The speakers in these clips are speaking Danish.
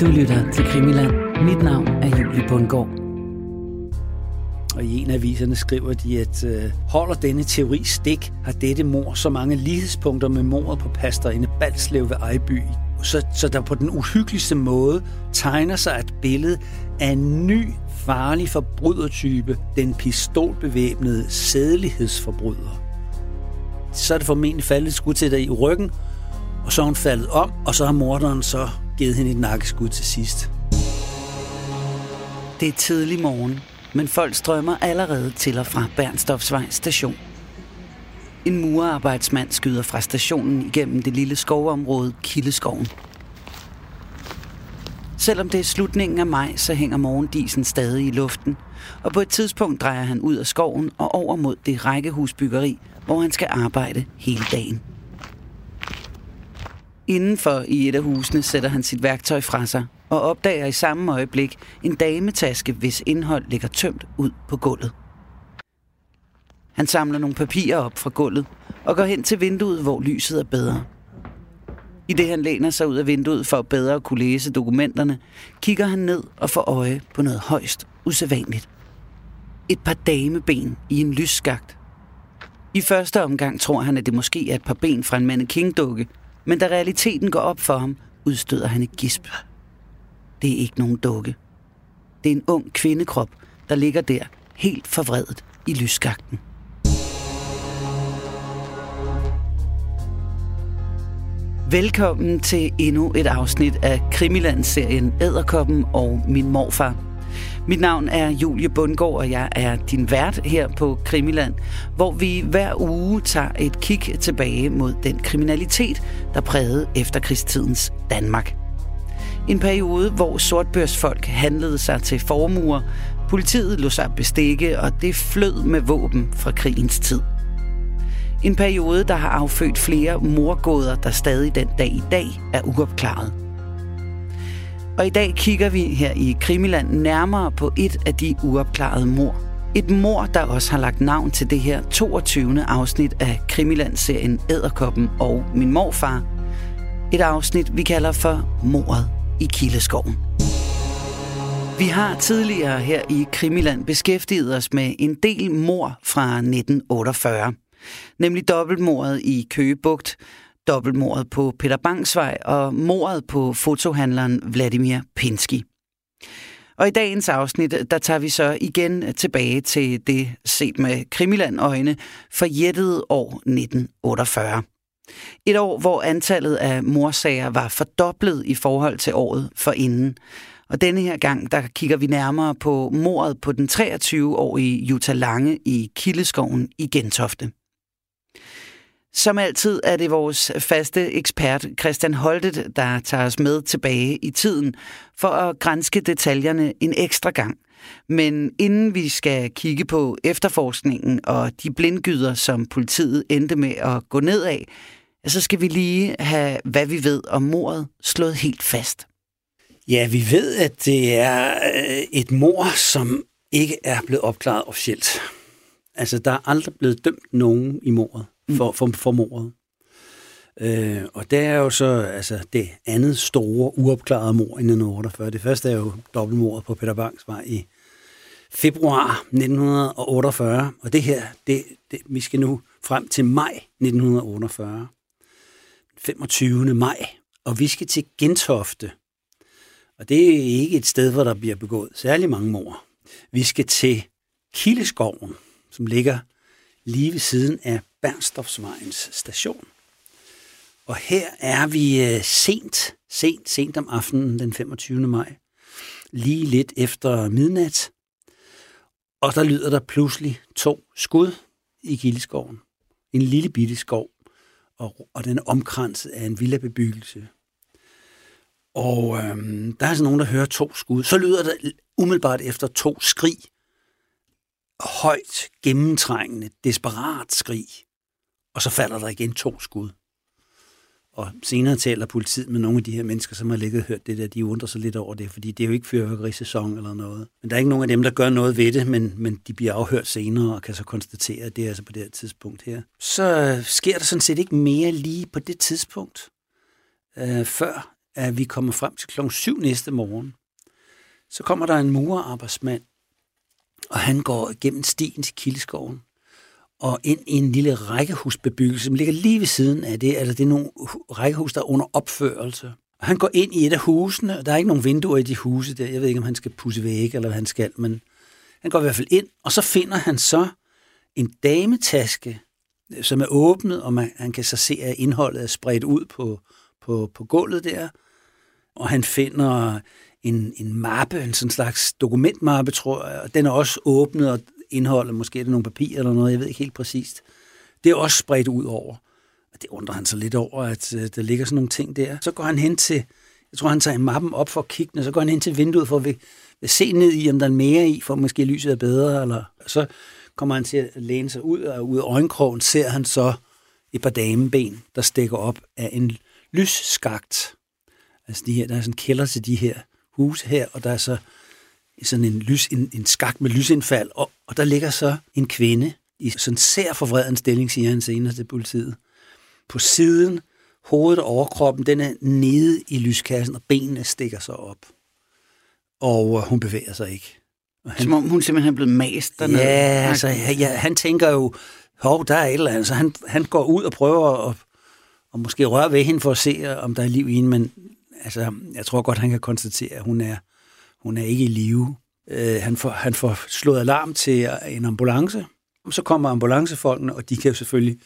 Du lytter til Krimiland. Mit navn er Julie Bundgaard. Og i en af aviserne skriver de, at øh, holder denne teori stik, har dette mor så mange lighedspunkter med mordet på pastorinde Balslev ved Ejby. Så, så der på den uhyggeligste måde tegner sig et billede af en ny farlig forbrydertype, den pistolbevæbnede sædelighedsforbryder. Så er det formentlig faldet skud til dig i ryggen, og så er hun faldet om, og så har morderen så givet hende et nakkeskud til sidst. Det er tidlig morgen, men folk strømmer allerede til og fra Bernstofsvej station. En murarbejdsmand skyder fra stationen igennem det lille skovområde Kildeskoven. Selvom det er slutningen af maj, så hænger morgendisen stadig i luften, og på et tidspunkt drejer han ud af skoven og over mod det rækkehusbyggeri, hvor han skal arbejde hele dagen. Indenfor i et af husene sætter han sit værktøj fra sig og opdager i samme øjeblik en dametaske, hvis indhold ligger tømt ud på gulvet. Han samler nogle papirer op fra gulvet og går hen til vinduet, hvor lyset er bedre. I det han læner sig ud af vinduet for at bedre kunne læse dokumenterne, kigger han ned og får øje på noget højst usædvanligt. Et par dameben i en lysskagt. I første omgang tror han, at det måske er et par ben fra en mannequin-dukke, men da realiteten går op for ham, udstøder han et gisp. Det er ikke nogen dukke. Det er en ung kvindekrop, der ligger der, helt forvredet i lysskakten. Velkommen til endnu et afsnit af Krimiland-serien Æderkoppen og min morfar. Mit navn er Julie Bundgaard, og jeg er din vært her på Krimiland, hvor vi hver uge tager et kig tilbage mod den kriminalitet, der prægede efterkrigstidens Danmark. En periode, hvor sortbørsfolk handlede sig til formuer, politiet lå sig bestikke, og det flød med våben fra krigens tid. En periode, der har affødt flere morgåder, der stadig den dag i dag er uopklaret. Og i dag kigger vi her i Krimiland nærmere på et af de uopklarede mor. Et mor, der også har lagt navn til det her 22. afsnit af Krimiland-serien Æderkoppen og Min Morfar. Et afsnit, vi kalder for Mordet i Kildeskoven. Vi har tidligere her i Krimiland beskæftiget os med en del mor fra 1948. Nemlig dobbeltmordet i Køgebugt, dobbeltmordet på Peter Bangsvej og mordet på fotohandleren Vladimir Pinsky. Og i dagens afsnit, der tager vi så igen tilbage til det set med Krimiland-øjne forjættede år 1948. Et år, hvor antallet af morsager var fordoblet i forhold til året forinden. Og denne her gang, der kigger vi nærmere på mordet på den 23-årige Jutta Lange i Kildeskoven i Gentofte. Som altid er det vores faste ekspert Christian Holtet, der tager os med tilbage i tiden for at grænske detaljerne en ekstra gang. Men inden vi skal kigge på efterforskningen og de blindgyder, som politiet endte med at gå ned af, så skal vi lige have, hvad vi ved om mordet, slået helt fast. Ja, vi ved, at det er øh, et mor, som ikke er blevet opklaret officielt. Altså, der er aldrig blevet dømt nogen i mordet Mm. for, for, for mordet. Øh, og det er jo så altså, det andet store uopklarede mord i 1948. Det første er jo dobbeltmordet på Peter Bangs vej i februar 1948. Og det her, det, det, vi skal nu frem til maj 1948. 25. maj. Og vi skal til Gentofte. Og det er ikke et sted, hvor der bliver begået særlig mange mord. Vi skal til Kildeskoven, som ligger lige ved siden af Bernstofsvejens station. Og her er vi øh, sent, sent, sent om aftenen den 25. maj. Lige lidt efter midnat. Og der lyder der pludselig to skud i Gildeskoven. En lille bitte skov, og, og den er omkranset af en villabebyggelse. Og øhm, der er altså nogen, der hører to skud. Så lyder der umiddelbart efter to skrig. Højt, gennemtrængende, desperat skrig. Og så falder der igen to skud. Og senere taler politiet med nogle af de her mennesker, som har ligget og hørt det der, de undrer sig lidt over det, fordi det er jo ikke fyrværkerisæson eller noget. Men der er ikke nogen af dem, der gør noget ved det, men, men de bliver afhørt senere og kan så konstatere, at det er altså på det her tidspunkt her. Så øh, sker der sådan set ikke mere lige på det tidspunkt, øh, før at vi kommer frem til klokken 7 næste morgen. Så kommer der en murerarbejdsmand, og han går gennem stien til Kildeskoven og ind i en lille rækkehusbebyggelse, som ligger lige ved siden af det. Altså, det er nogle rækkehus, der er under opførelse. Og han går ind i et af husene, og der er ikke nogen vinduer i de huse der. Jeg ved ikke, om han skal pusse væk, eller hvad han skal, men han går i hvert fald ind, og så finder han så en dametaske, som er åbnet, og man, han kan så se, at indholdet er spredt ud på, på, på gulvet der. Og han finder en, en mappe, en sådan slags dokumentmappe, tror jeg, og den er også åbnet, og indholdet, måske er det nogle papirer eller noget, jeg ved ikke helt præcist. Det er også spredt ud over. Og det undrer han sig lidt over, at øh, der ligger sådan nogle ting der. Så går han hen til, jeg tror han tager mappen op for at kigge, og så går han hen til vinduet for at, vil, vil se ned i, om der er mere i, for måske lyset er bedre, eller så kommer han til at læne sig ud, og ud af øjenkrogen ser han så et par dameben, der stikker op af en lysskagt. Altså de her, der er sådan en kælder til de her huse her, og der er så sådan en, lys, en, en skagt med lysindfald, og, og der ligger så en kvinde i sådan sær forvreden stilling, siger han senere til politiet. På siden, hovedet og overkroppen, den er nede i lyskassen, og benene stikker sig op. Og øh, hun bevæger sig ikke. Og han, Som om hun simpelthen er blevet mast dernede. Ja, altså, ja, han tænker jo, hov, der er et eller andet. Så han, han går ud og prøver at, og måske røre ved hende for at se, om der er liv i hende, men altså, jeg tror godt, han kan konstatere, at hun er, hun er ikke i live. Øh, han, får, han får slået alarm til en ambulance. Så kommer ambulancefolkene, og de kan jo selvfølgelig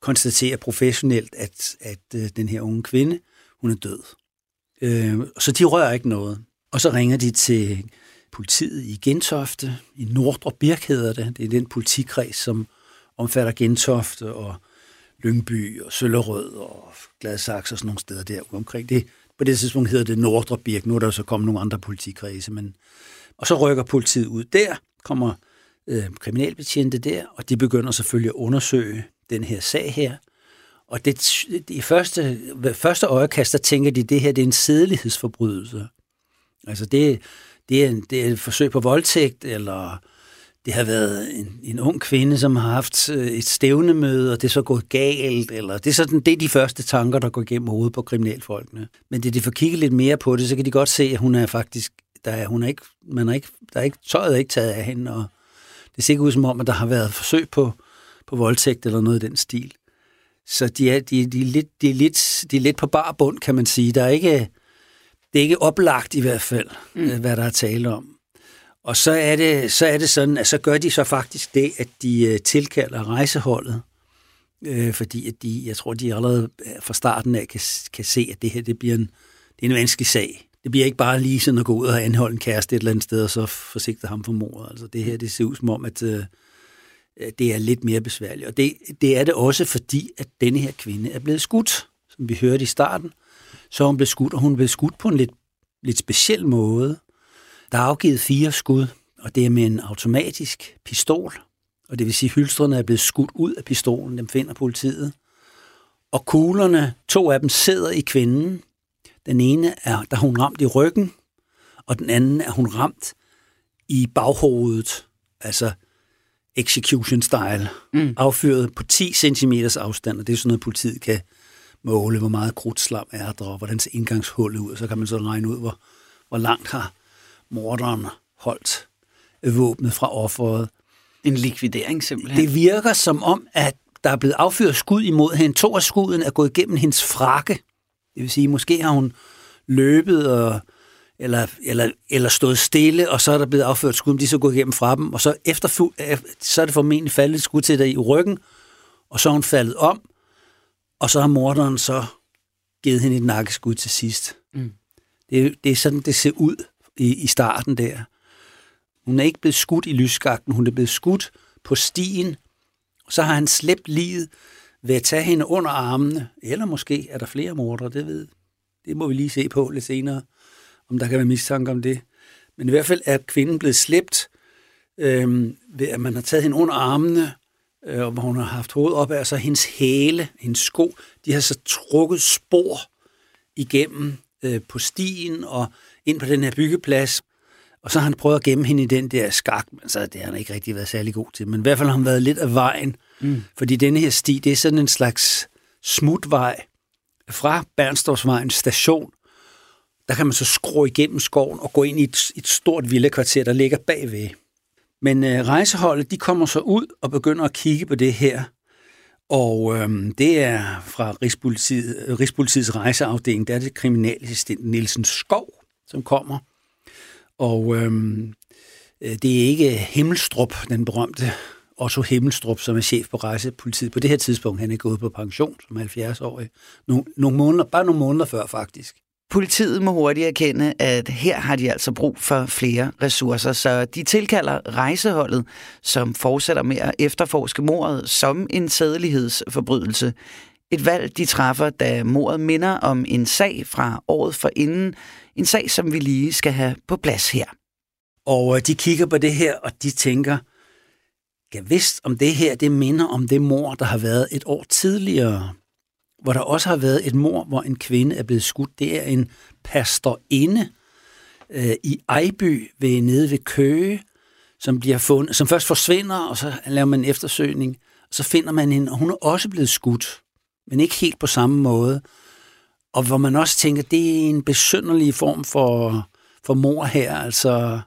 konstatere professionelt, at, at øh, den her unge kvinde, hun er død. Øh, så de rører ikke noget. Og så ringer de til politiet i Gentofte, i Nordre Birk hedder det. Det er den politikreds, som omfatter Gentofte og Lyngby og Søllerød og Gladsaxe og sådan nogle steder der omkring. Det, på det tidspunkt hedder det Nordre Birk. Nu er der så kommet nogle andre politikredse. Men... Og så rykker politiet ud der, kommer øh, kriminalbetjente der, og de begynder selvfølgelig at undersøge den her sag her. Og det, i første, ved første øjekast, der tænker de, at det her det er en sædelighedsforbrydelse. Altså det, det, er, en, det er et forsøg på voldtægt, eller det har været en, en ung kvinde, som har haft øh, et stævnemøde, og det er så gået galt, eller det er sådan, det er de første tanker, der går igennem hovedet på kriminalfolkene. Men det de får kigget lidt mere på det, så kan de godt se, at hun er faktisk, der er, hun er ikke, man er ikke, der er ikke, tøjet er ikke taget af hende, og det ser ikke ud som om, at der har været forsøg på, på voldtægt eller noget i den stil. Så de er, de, de, er lidt, de, er lidt, de er lidt på bar bund, kan man sige. Der er ikke, det er ikke oplagt i hvert fald, mm. hvad der er tale om. Og så er, det, så er det sådan, at så gør de så faktisk det, at de øh, tilkalder rejseholdet, øh, fordi at de, jeg tror, de allerede øh, fra starten af kan, kan se, at det her det bliver en, det er en vanskelig sag. Det bliver ikke bare lige sådan at gå ud og anholde en kæreste et eller andet sted, og så forsigte ham for mordet. Altså det her, det ser ud som om, at øh, det er lidt mere besværligt. Og det, det er det også, fordi at denne her kvinde er blevet skudt, som vi hørte i starten. Så hun blev skudt, og hun blev skudt på en lidt, lidt speciel måde. Der er afgivet fire skud, og det er med en automatisk pistol, og det vil sige, at hylstrene er blevet skudt ud af pistolen, dem finder politiet. Og kuglerne, to af dem sidder i kvinden. Den ene er, der hun ramt i ryggen, og den anden er hun ramt i baghovedet, altså execution style, mm. affyret på 10 cm afstand, og det er sådan noget, politiet kan måle, hvor meget krudtslam er der, og hvordan indgangshullet ud, og så kan man så regne ud, hvor, hvor langt har morderen holdt våbnet fra offeret. En likvidering simpelthen. Det virker som om, at der er blevet affyret skud imod hende. To af skuden er gået igennem hendes frakke. Det vil sige, måske har hun løbet og, eller, eller, eller stået stille, og så er der blevet afført skud, de er så gået igennem fra dem, og så, efter, så er det formentlig faldet et skud til dig i ryggen, og så er hun faldet om, og så har morderen så givet hende et nakkeskud til sidst. Mm. Det, det er sådan, det ser ud i, i starten der. Hun er ikke blevet skudt i lysskakten, hun er blevet skudt på stien. Så har han slæbt livet ved at tage hende under armene, eller måske er der flere mordere, det ved Det må vi lige se på lidt senere, om der kan være mistanke om det. Men i hvert fald er kvinden blevet slæbt øh, ved, at man har taget hende under armene, øh, hvor hun har haft hovedet op af, så hendes hæle, hendes sko, de har så trukket spor igennem øh, på stien og ind på den her byggeplads. Og så har han prøvet at gemme hende i den der skak, men så det har han ikke rigtig været særlig god til. Men i hvert fald har han været lidt af vejen, mm. fordi denne her sti, det er sådan en slags smutvej fra Bernstorffsvejens station, der kan man så skrue igennem skoven og gå ind i et, et stort villakvarter, der ligger bagved. Men øh, rejseholdet, de kommer så ud og begynder at kigge på det her. Og øh, det er fra Rigspolitiet, Rigspolitiets rejseafdeling, der er det kriminalassistent Nielsen Skov, som kommer. Og øhm, øh, det er ikke Himmelstrup, den berømte Otto Himmelstrup, som er chef på rejsepolitiet. På det her tidspunkt, han er gået på pension som 70-årig. Nogle, nogle måneder, bare nogle måneder før, faktisk. Politiet må hurtigt erkende, at her har de altså brug for flere ressourcer, så de tilkalder rejseholdet, som fortsætter med at efterforske mordet som en sædelighedsforbrydelse. Et valg, de træffer, da mordet minder om en sag fra året for inden. En sag, som vi lige skal have på plads her. Og øh, de kigger på det her, og de tænker, jeg vidste om det her, det minder om det mor, der har været et år tidligere hvor der også har været et mor, hvor en kvinde er blevet skudt. Det er en pastorinde øh, i Ejby ved, nede ved Køge, som, bliver fundet, som først forsvinder, og så laver man en eftersøgning. Og så finder man hende, og hun er også blevet skudt, men ikke helt på samme måde. Og hvor man også tænker, det er en besynderlig form for, for mor her, altså...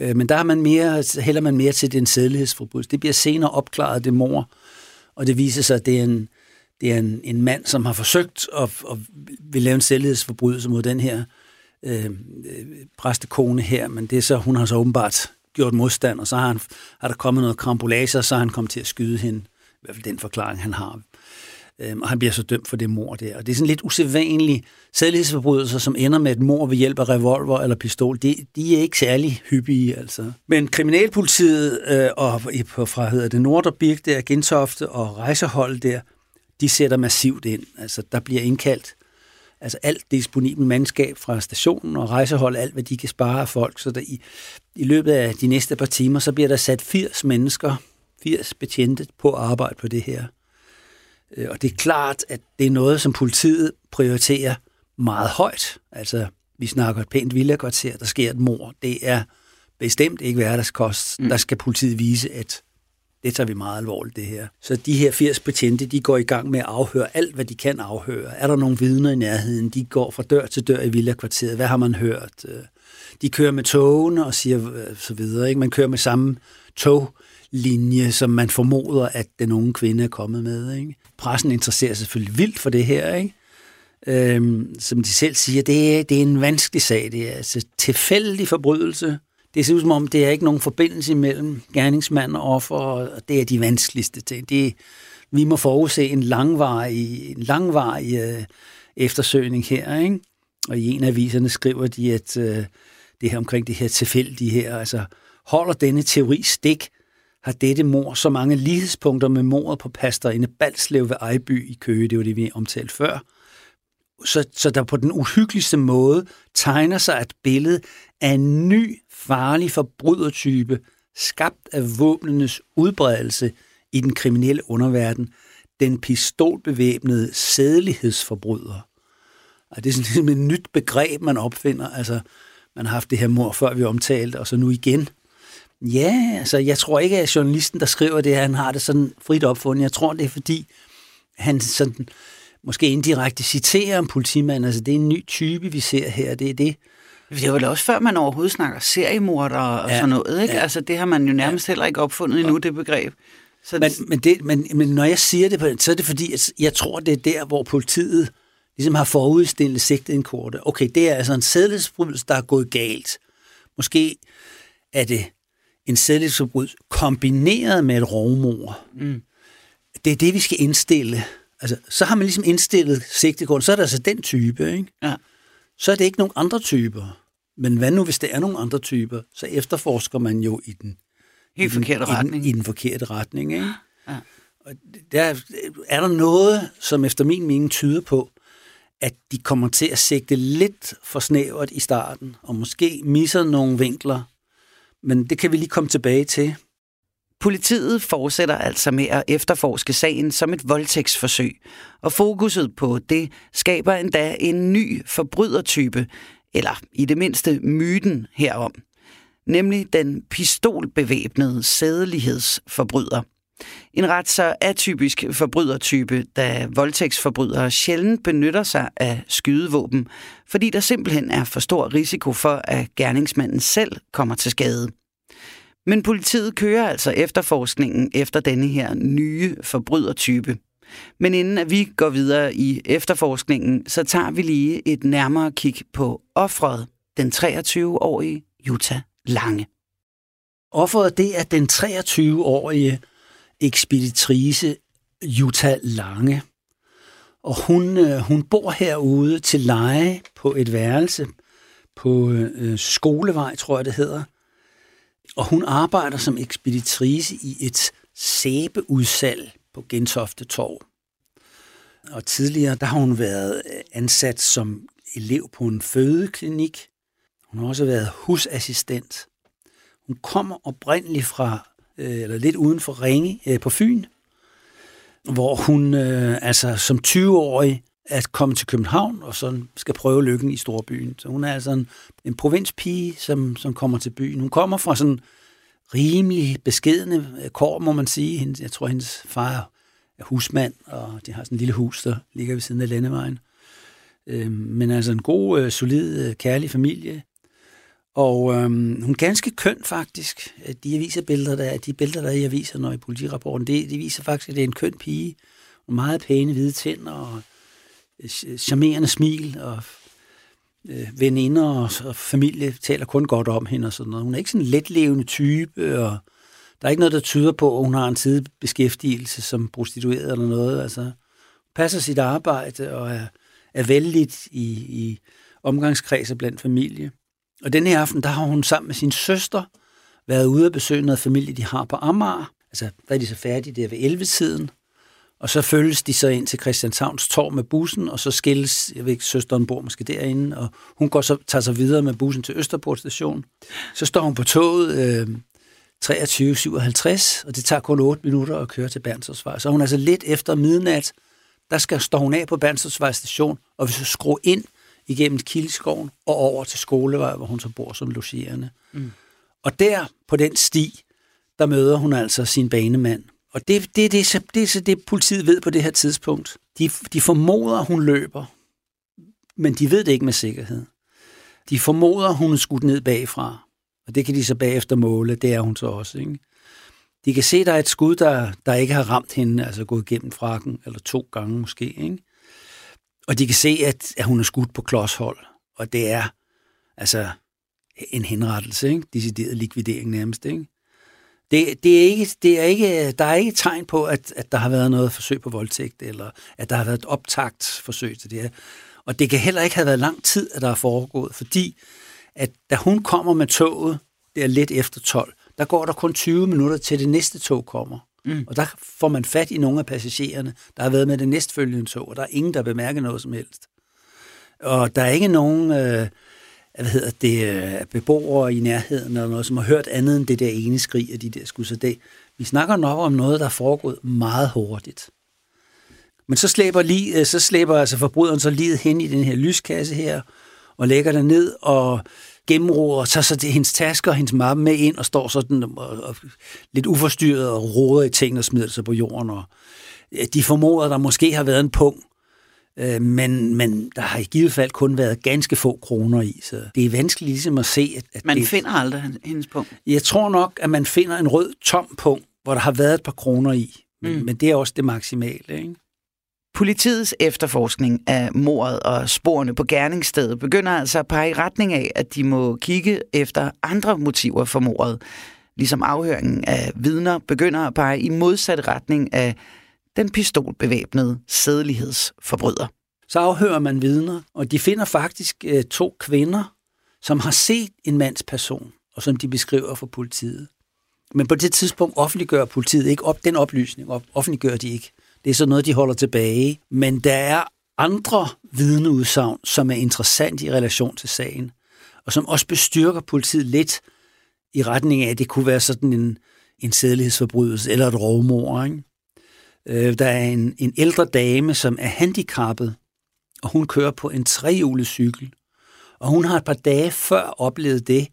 Øh, men der har man mere, hælder man mere til den sædlighedsforbrydelse. Det bliver senere opklaret, det mor, og det viser sig, at det er en, det er en, en mand, som har forsøgt at, at vil lave en selvhedsforbrydelse mod den her øh, øh, præstekone her, men det er så, hun har så åbenbart gjort modstand, og så har, han, har der kommet noget krambolage, og så har han kommet til at skyde hende. I hvert fald den forklaring, han har. Øhm, og han bliver så dømt for det mor der. Og det er sådan lidt usædvanlige sædlighedsforbrydelser, som ender med et mor ved hjælp af revolver eller pistol. De, de er ikke særlig hyppige, altså. Men kriminalpolitiet øh, og fra hedder det Norderbirk der, Gentofte og rejsehold der, de sætter massivt ind. Altså, der bliver indkaldt altså alt disponibel mandskab fra stationen og rejsehold, alt hvad de kan spare af folk. Så der i, i løbet af de næste par timer, så bliver der sat 80 mennesker, 80 betjente på arbejde på det her. Øh, og det er klart, at det er noget, som politiet prioriterer meget højt. Altså, vi snakker et pænt villakvarter, der sker et mor. Det er bestemt ikke hverdagskost. Mm. Der skal politiet vise, at det tager vi meget alvorligt, det her. Så de her 80 betjente, de går i gang med at afhøre alt, hvad de kan afhøre. Er der nogle vidner i nærheden? De går fra dør til dør i villakvarteret. Hvad har man hørt? Øh, de kører med togene og siger øh, så videre. Ikke? Man kører med samme toglinje, som man formoder, at den unge kvinde er kommet med. Ikke? Pressen interesserer sig selvfølgelig vildt for det her. Ikke? Øhm, som de selv siger, det er, det er en vanskelig sag. Det er altså tilfældig forbrydelse det ser ud som om, det er ikke nogen forbindelse mellem gerningsmand og offer, og det er de vanskeligste ting. Det, vi må forudse en langvarig, en langvarig øh, eftersøgning her, ikke? Og i en af aviserne skriver de, at øh, det her omkring det her tilfældige her, altså holder denne teori stik, har dette mor så mange lighedspunkter med mordet på pastorinde Balslev ved Ejby i Køge, det var det, vi omtalte før, så, så der på den uhyggeligste måde tegner sig et billede af en ny farlig forbrydertype, skabt af våbnenes udbredelse i den kriminelle underverden, den pistolbevæbnede sædelighedsforbryder. Og det er sådan et nyt begreb, man opfinder. Altså, man har haft det her mor, før vi omtalte, og så nu igen. Ja, altså, jeg tror ikke, at journalisten, der skriver det, han har det sådan frit opfundet. Jeg tror, det er fordi, han sådan, måske indirekte citerer en politimand. Altså, det er en ny type, vi ser her. Det er det, det er vel også før, man overhovedet snakker seriemorder og ja, sådan noget. Ikke? Ja. Altså, det har man jo nærmest ja. heller ikke opfundet endnu, det begreb. Så men, men, det, men, men når jeg siger det, så er det fordi, at jeg tror, det er der, hvor politiet ligesom har forudstillet sigtet en korte. Okay, det er altså en sædlighedsforbrydelse, der er gået galt. Måske er det en sædlighedsforbrydelse kombineret med et rovmor. Mm. Det er det, vi skal indstille. Altså, så har man ligesom indstillet sigtekorten, så er det altså den type, ikke? Ja. Så er det ikke nogen andre typer. Men hvad nu, hvis det er nogle andre typer? Så efterforsker man jo i den, Helt i den, forkerte retning. I den, I den forkerte retning. Ikke? Ja. Og der er der noget, som efter min mening tyder på, at de kommer til at sigte lidt for snævert i starten, og måske misser nogle vinkler. Men det kan vi lige komme tilbage til. Politiet fortsætter altså med at efterforske sagen som et voldtægtsforsøg, og fokuset på det skaber endda en ny forbrydertype, eller i det mindste myten herom, nemlig den pistolbevæbnede sædelighedsforbryder. En ret så atypisk forbrydertype, da voldtægtsforbrydere sjældent benytter sig af skydevåben, fordi der simpelthen er for stor risiko for, at gerningsmanden selv kommer til skade. Men politiet kører altså efterforskningen efter denne her nye forbrydertype. Men inden at vi går videre i efterforskningen, så tager vi lige et nærmere kig på offret, den 23-årige Jutta Lange. Offeret det er den 23-årige ekspeditrice Jutta Lange. Og hun, øh, hun bor herude til leje på et værelse på øh, Skolevej, tror jeg det hedder. Og hun arbejder som ekspeditrice i et sæbeudsalg på Gentofte Torv. Og tidligere der har hun været øh, ansat som elev på en fødeklinik. Hun har også været husassistent. Hun kommer oprindeligt fra, Øh, eller lidt uden for Ringe øh, på Fyn, hvor hun øh, altså som 20-årig at komme til København og så skal prøve lykken i storbyen. Så hun er altså en, en provinspige, som, som kommer til byen. Hun kommer fra sådan rimelig beskedende kår, må man sige. Jeg tror, hendes far er husmand, og de har sådan en lille hus, der ligger ved siden af landevejen. Øhm, men altså en god, solid, kærlig familie. Og øhm, hun er ganske køn faktisk. Øh, de aviserbilleder, der de billeder, der er i aviserne og i politirapporten, det, de viser faktisk, at det er en køn pige. Og meget pæne hvide tænder og øh, charmerende smil og øh, veninder og, og familie taler kun godt om hende og sådan noget. Hun er ikke sådan en letlevende type, og der er ikke noget, der tyder på, at hun har en sidebeskæftigelse som prostitueret eller noget. Altså, passer sit arbejde og er, er vældigt i, i omgangskredser blandt familie. Og den her aften, der har hun sammen med sin søster været ude at besøge noget familie, de har på Amager. Altså, der er de så færdige der ved 11-tiden. Og så følges de så ind til Christianshavns Torv med bussen, og så skilles, jeg ved ikke, søsteren bor måske derinde, og hun går så, tager sig videre med bussen til Østerport station. Så står hun på toget øh, 23.57, og det tager kun 8 minutter at køre til Bernstorffsvej. Så hun er altså lidt efter midnat, der skal stå hun af på Bernstorffsvej station, og vi så skrue ind igennem Kildeskoven og over til Skolevej, hvor hun så bor som logerende. Mm. Og der, på den sti, der møder hun altså sin banemand, og det, det, det, det, det er så det, politiet ved på det her tidspunkt. De, de formoder, hun løber, men de ved det ikke med sikkerhed. De formoder, hun er skudt ned bagfra, og det kan de så bagefter måle, det er hun så også. Ikke? De kan se, der er et skud, der, der ikke har ramt hende, altså gået gennem frakken, eller to gange måske. Ikke? Og de kan se, at, at hun er skudt på klodshold, og det er altså en henrettelse, ikke? decideret likvidering nærmest. Ikke? Det, det, er ikke, det er ikke, der er ikke tegn på, at, at der har været noget forsøg på voldtægt, eller at der har været et optagt forsøg til det her. Og det kan heller ikke have været lang tid, at der er foregået, fordi at da hun kommer med toget, det er lidt efter 12, der går der kun 20 minutter til det næste tog kommer. Mm. Og der får man fat i nogle af passagererne, der har været med det næstfølgende tog, og der er ingen, der bemærker noget som helst. Og der er ikke nogen... Øh, hvad hedder det, øh, beboere i nærheden eller noget, som har hørt andet end det der ene skrig af de der skud. Så det, vi snakker nok om noget, der er foregået meget hurtigt. Men så slæber, lige, øh, så slæber altså forbryderen så livet hen i den her lyskasse her, og lægger den ned og gennemroder, så så hendes tasker og hendes mappe med ind, og står sådan og, og, lidt uforstyrret og roder i ting og smider sig på jorden. Og, de formoder, der måske har været en pung, Øh, men, men der har i givet fald kun været ganske få kroner i, så det er vanskeligt ligesom at se, at, at Man det, finder aldrig hendes punkt. Jeg tror nok, at man finder en rød tom punkt, hvor der har været et par kroner i, men, mm. men det er også det maksimale, ikke? Politiets efterforskning af mordet og sporene på gerningsstedet begynder altså at pege i retning af, at de må kigge efter andre motiver for mordet. Ligesom afhøringen af vidner begynder at pege i modsat retning af den pistolbevæbnede sædelighedsforbryder. Så afhører man vidner, og de finder faktisk øh, to kvinder, som har set en mands person, og som de beskriver for politiet. Men på det tidspunkt offentliggør politiet ikke op den oplysning, op, offentliggør de ikke. Det er så noget, de holder tilbage. Men der er andre vidneudsagn, som er interessant i relation til sagen, og som også bestyrker politiet lidt i retning af, at det kunne være sådan en, en sædelighedsforbrydelse eller et rovmor. Ikke? Øh, der er en, en ældre dame, som er handicappet, og hun kører på en trehjulet cykel. Og hun har et par dage før oplevet det,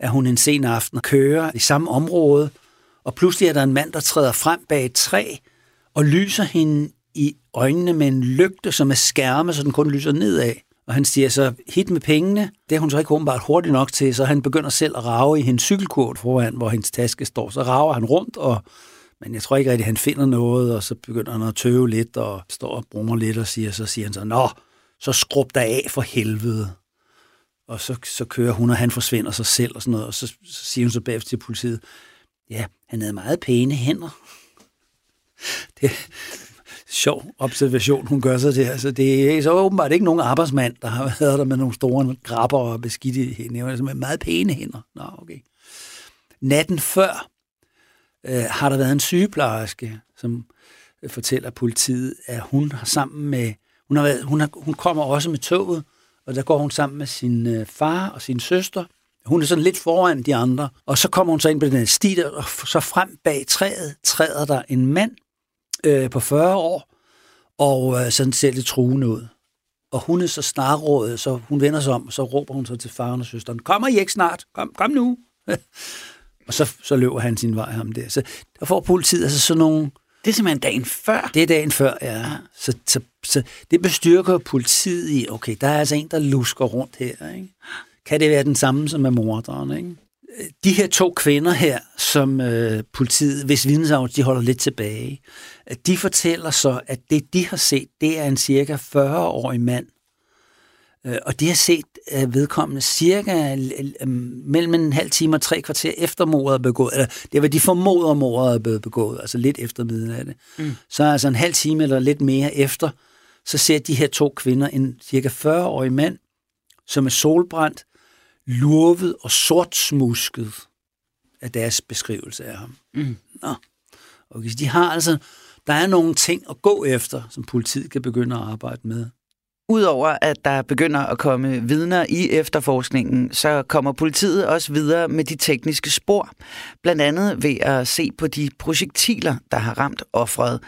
at hun en sen aften kører i samme område, Og pludselig er der en mand, der træder frem bag et træ og lyser hende i øjnene med en lygte, som er skærme, så den kun lyser nedad. Og han siger så, hit med pengene. Det er hun så ikke åbenbart hurtigt nok til, så han begynder selv at rave i hendes cykelkort foran, hvor hendes taske står. Så raver han rundt, og, men jeg tror ikke rigtig, at han finder noget, og så begynder han at tøve lidt, og står og brummer lidt, og siger, så siger han så, nå, så skrub dig af for helvede. Og så, så kører hun, og han forsvinder sig selv, og sådan noget, og så, så siger hun så bagefter til politiet, ja, han havde meget pæne hænder. Det, sjov observation, hun gør sig til. Altså, det er så åbenbart ikke nogen arbejdsmand, der har været der med nogle store grabber og beskidte hænder, altså med meget pæne hænder. Nå, okay. Natten før øh, har der været en sygeplejerske, som øh, fortæller politiet, at hun har sammen med, hun, har været, hun, har, hun kommer også med toget, og der går hun sammen med sin øh, far og sin søster. Hun er sådan lidt foran de andre, og så kommer hun så ind på den her sti, og så frem bag træet træder der en mand, øh, på 40 år, og øh, sådan ser det truende ud. Og hun er så snarrådet, så hun vender sig om, og så råber hun så til faren og søsteren, kommer I ikke snart? Kom, kom nu! og så, så løber han sin vej ham der. Så der får politiet altså sådan nogle... Det er simpelthen dagen før? Det er dagen før, ja. Så, så, så det bestyrker politiet i, okay, der er altså en, der lusker rundt her, ikke? Kan det være den samme som med morderen, ikke? De her to kvinder her, som øh, politiet, hvis vidensavn, de holder lidt tilbage, de fortæller så, at det, de har set, det er en cirka 40-årig mand. Øh, og de har set øh, vedkommende cirka øh, mellem en halv time og tre kvarter efter mordet er begået, eller det var de formoder mordet er blevet begået, altså lidt efter midnat. Mm. Så altså en halv time eller lidt mere efter, så ser de her to kvinder en cirka 40-årig mand, som er solbrændt, lurvet og sortsmusket af deres beskrivelse af ham. Mm. Nå. Okay, de har altså, der er nogle ting at gå efter, som politiet kan begynde at arbejde med. Udover at der begynder at komme vidner i efterforskningen, så kommer politiet også videre med de tekniske spor. Blandt andet ved at se på de projektiler, der har ramt offret.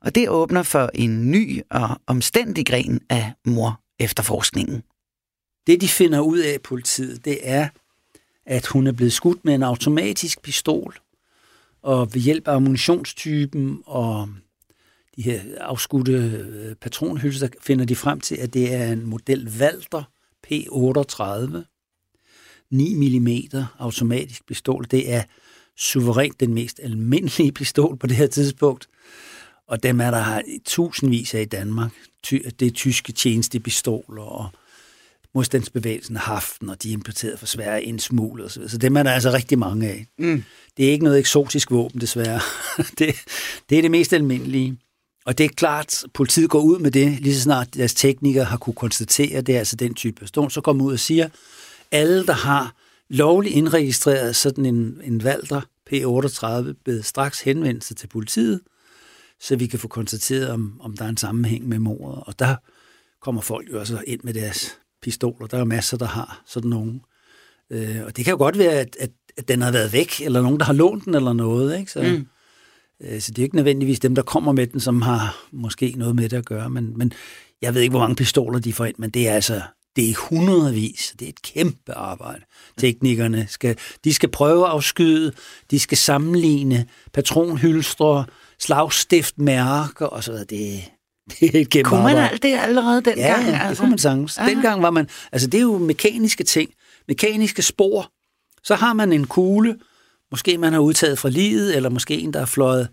Og det åbner for en ny og omstændig gren af mor efterforskningen. Det, de finder ud af politiet, det er, at hun er blevet skudt med en automatisk pistol, og ved hjælp af ammunitionstypen og de her afskudte øh, patronhylser, finder de frem til, at det er en model Walter P38, 9 mm automatisk pistol. Det er suverænt den mest almindelige pistol på det her tidspunkt, og dem er der tusindvis af i Danmark. Det er tyske tjenestepistoler og modstandsbevægelsen har haft, og de er importeret fra Sverige indsmuglet osv. Så dem er der altså rigtig mange af. Mm. Det er ikke noget eksotisk våben, desværre. det, det er det mest almindelige. Og det er klart, at politiet går ud med det, lige så snart deres teknikere har kunne konstatere, at det er altså den type person, så kommer ud og siger, alle, der har lovligt indregistreret sådan en, en Valter P38, bed straks henvendelse til politiet, så vi kan få konstateret, om, om der er en sammenhæng med mordet. Og der kommer folk jo også ind med deres pistoler. Der er masser, der har sådan nogle. Øh, og det kan jo godt være, at, at, at den har været væk, eller nogen, der har lånt den eller noget. Ikke? Så, mm. øh, så det er ikke nødvendigvis dem, der kommer med den, som har måske noget med det at gøre. Men, men jeg ved ikke, hvor mange pistoler de får ind, men det er altså det er hundredvis. Det er et kæmpe arbejde. Teknikerne skal, de skal prøve at afskyde, de skal sammenligne patronhylstre, slagstiftmærker og så videre. Det, Det er et kæmpe Kunne man alt det allerede dengang? Ja, det altså? kunne man sagtens. Aha. Dengang var man... Altså, det er jo mekaniske ting. Mekaniske spor. Så har man en kugle, måske man har udtaget fra livet, eller måske en, der er fløjet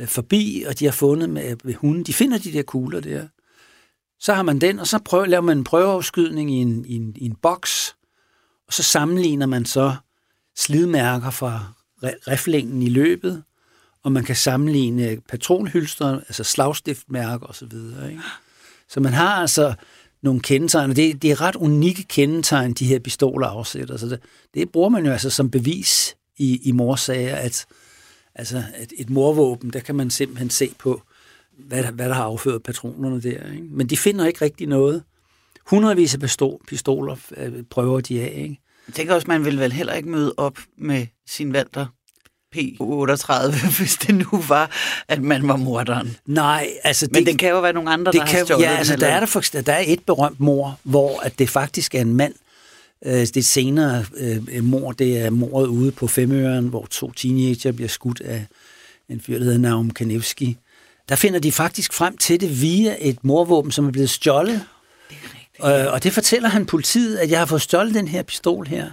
øh, forbi, og de har fundet med, med hunden. De finder de der kugler der. Så har man den, og så prøver, laver man en prøveafskydning i en, i, en, i en boks, og så sammenligner man så slidmærker fra riflingen i løbet, og man kan sammenligne patronhylster, altså slagstiftmærker osv. Ikke? Så man har altså nogle kendetegn, og det, det er ret unikke kendetegn, de her pistoler afsætter. Så det, det bruger man jo altså som bevis i, i morsager, at altså et, et morvåben, der kan man simpelthen se på, hvad, hvad der har afført patronerne der. Ikke? Men de finder ikke rigtig noget. Hundredvis af pistol, pistoler øh, prøver de af. Ikke? Jeg tænker også, man vil vel heller ikke møde op med sin valter P38, hvis det nu var, at man var morderen. Nej, altså... Men det, det kan jo være nogle andre, det der kan, har stjålet Ja, altså der er, der, for, der er et berømt mor, hvor at det faktisk er en mand, Øh, det senere øh, mor, det er mordet ude på Femøren, hvor to teenager bliver skudt af en fyr, der hedder Naum Kanevski. Der finder de faktisk frem til det via et morvåben, som er blevet stjålet. Det er rigtigt. Øh, og det fortæller han politiet, at jeg har fået stjålet den her pistol her.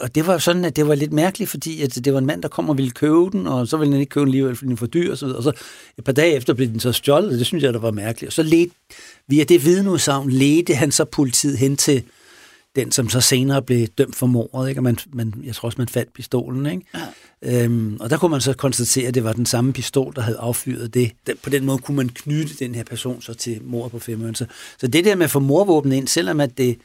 Og det var sådan, at det var lidt mærkeligt, fordi at det var en mand, der kom og ville købe den, og så ville han ikke købe den alligevel, fordi den var for dyr og så videre. Og så et par dage efter blev den så stjålet, det synes jeg, der var mærkeligt. Og så ledte, via det vidneudsagn ledte han så politiet hen til den, som så senere blev dømt for mordet, ikke? Og man, man, jeg tror også, man fandt pistolen, ikke? Ja. Øhm, og der kunne man så konstatere, at det var den samme pistol, der havde affyret det. Den, på den måde kunne man knytte den her person så til mordet på Femøren. Så, så det der med at få morvåben ind, selvom at det,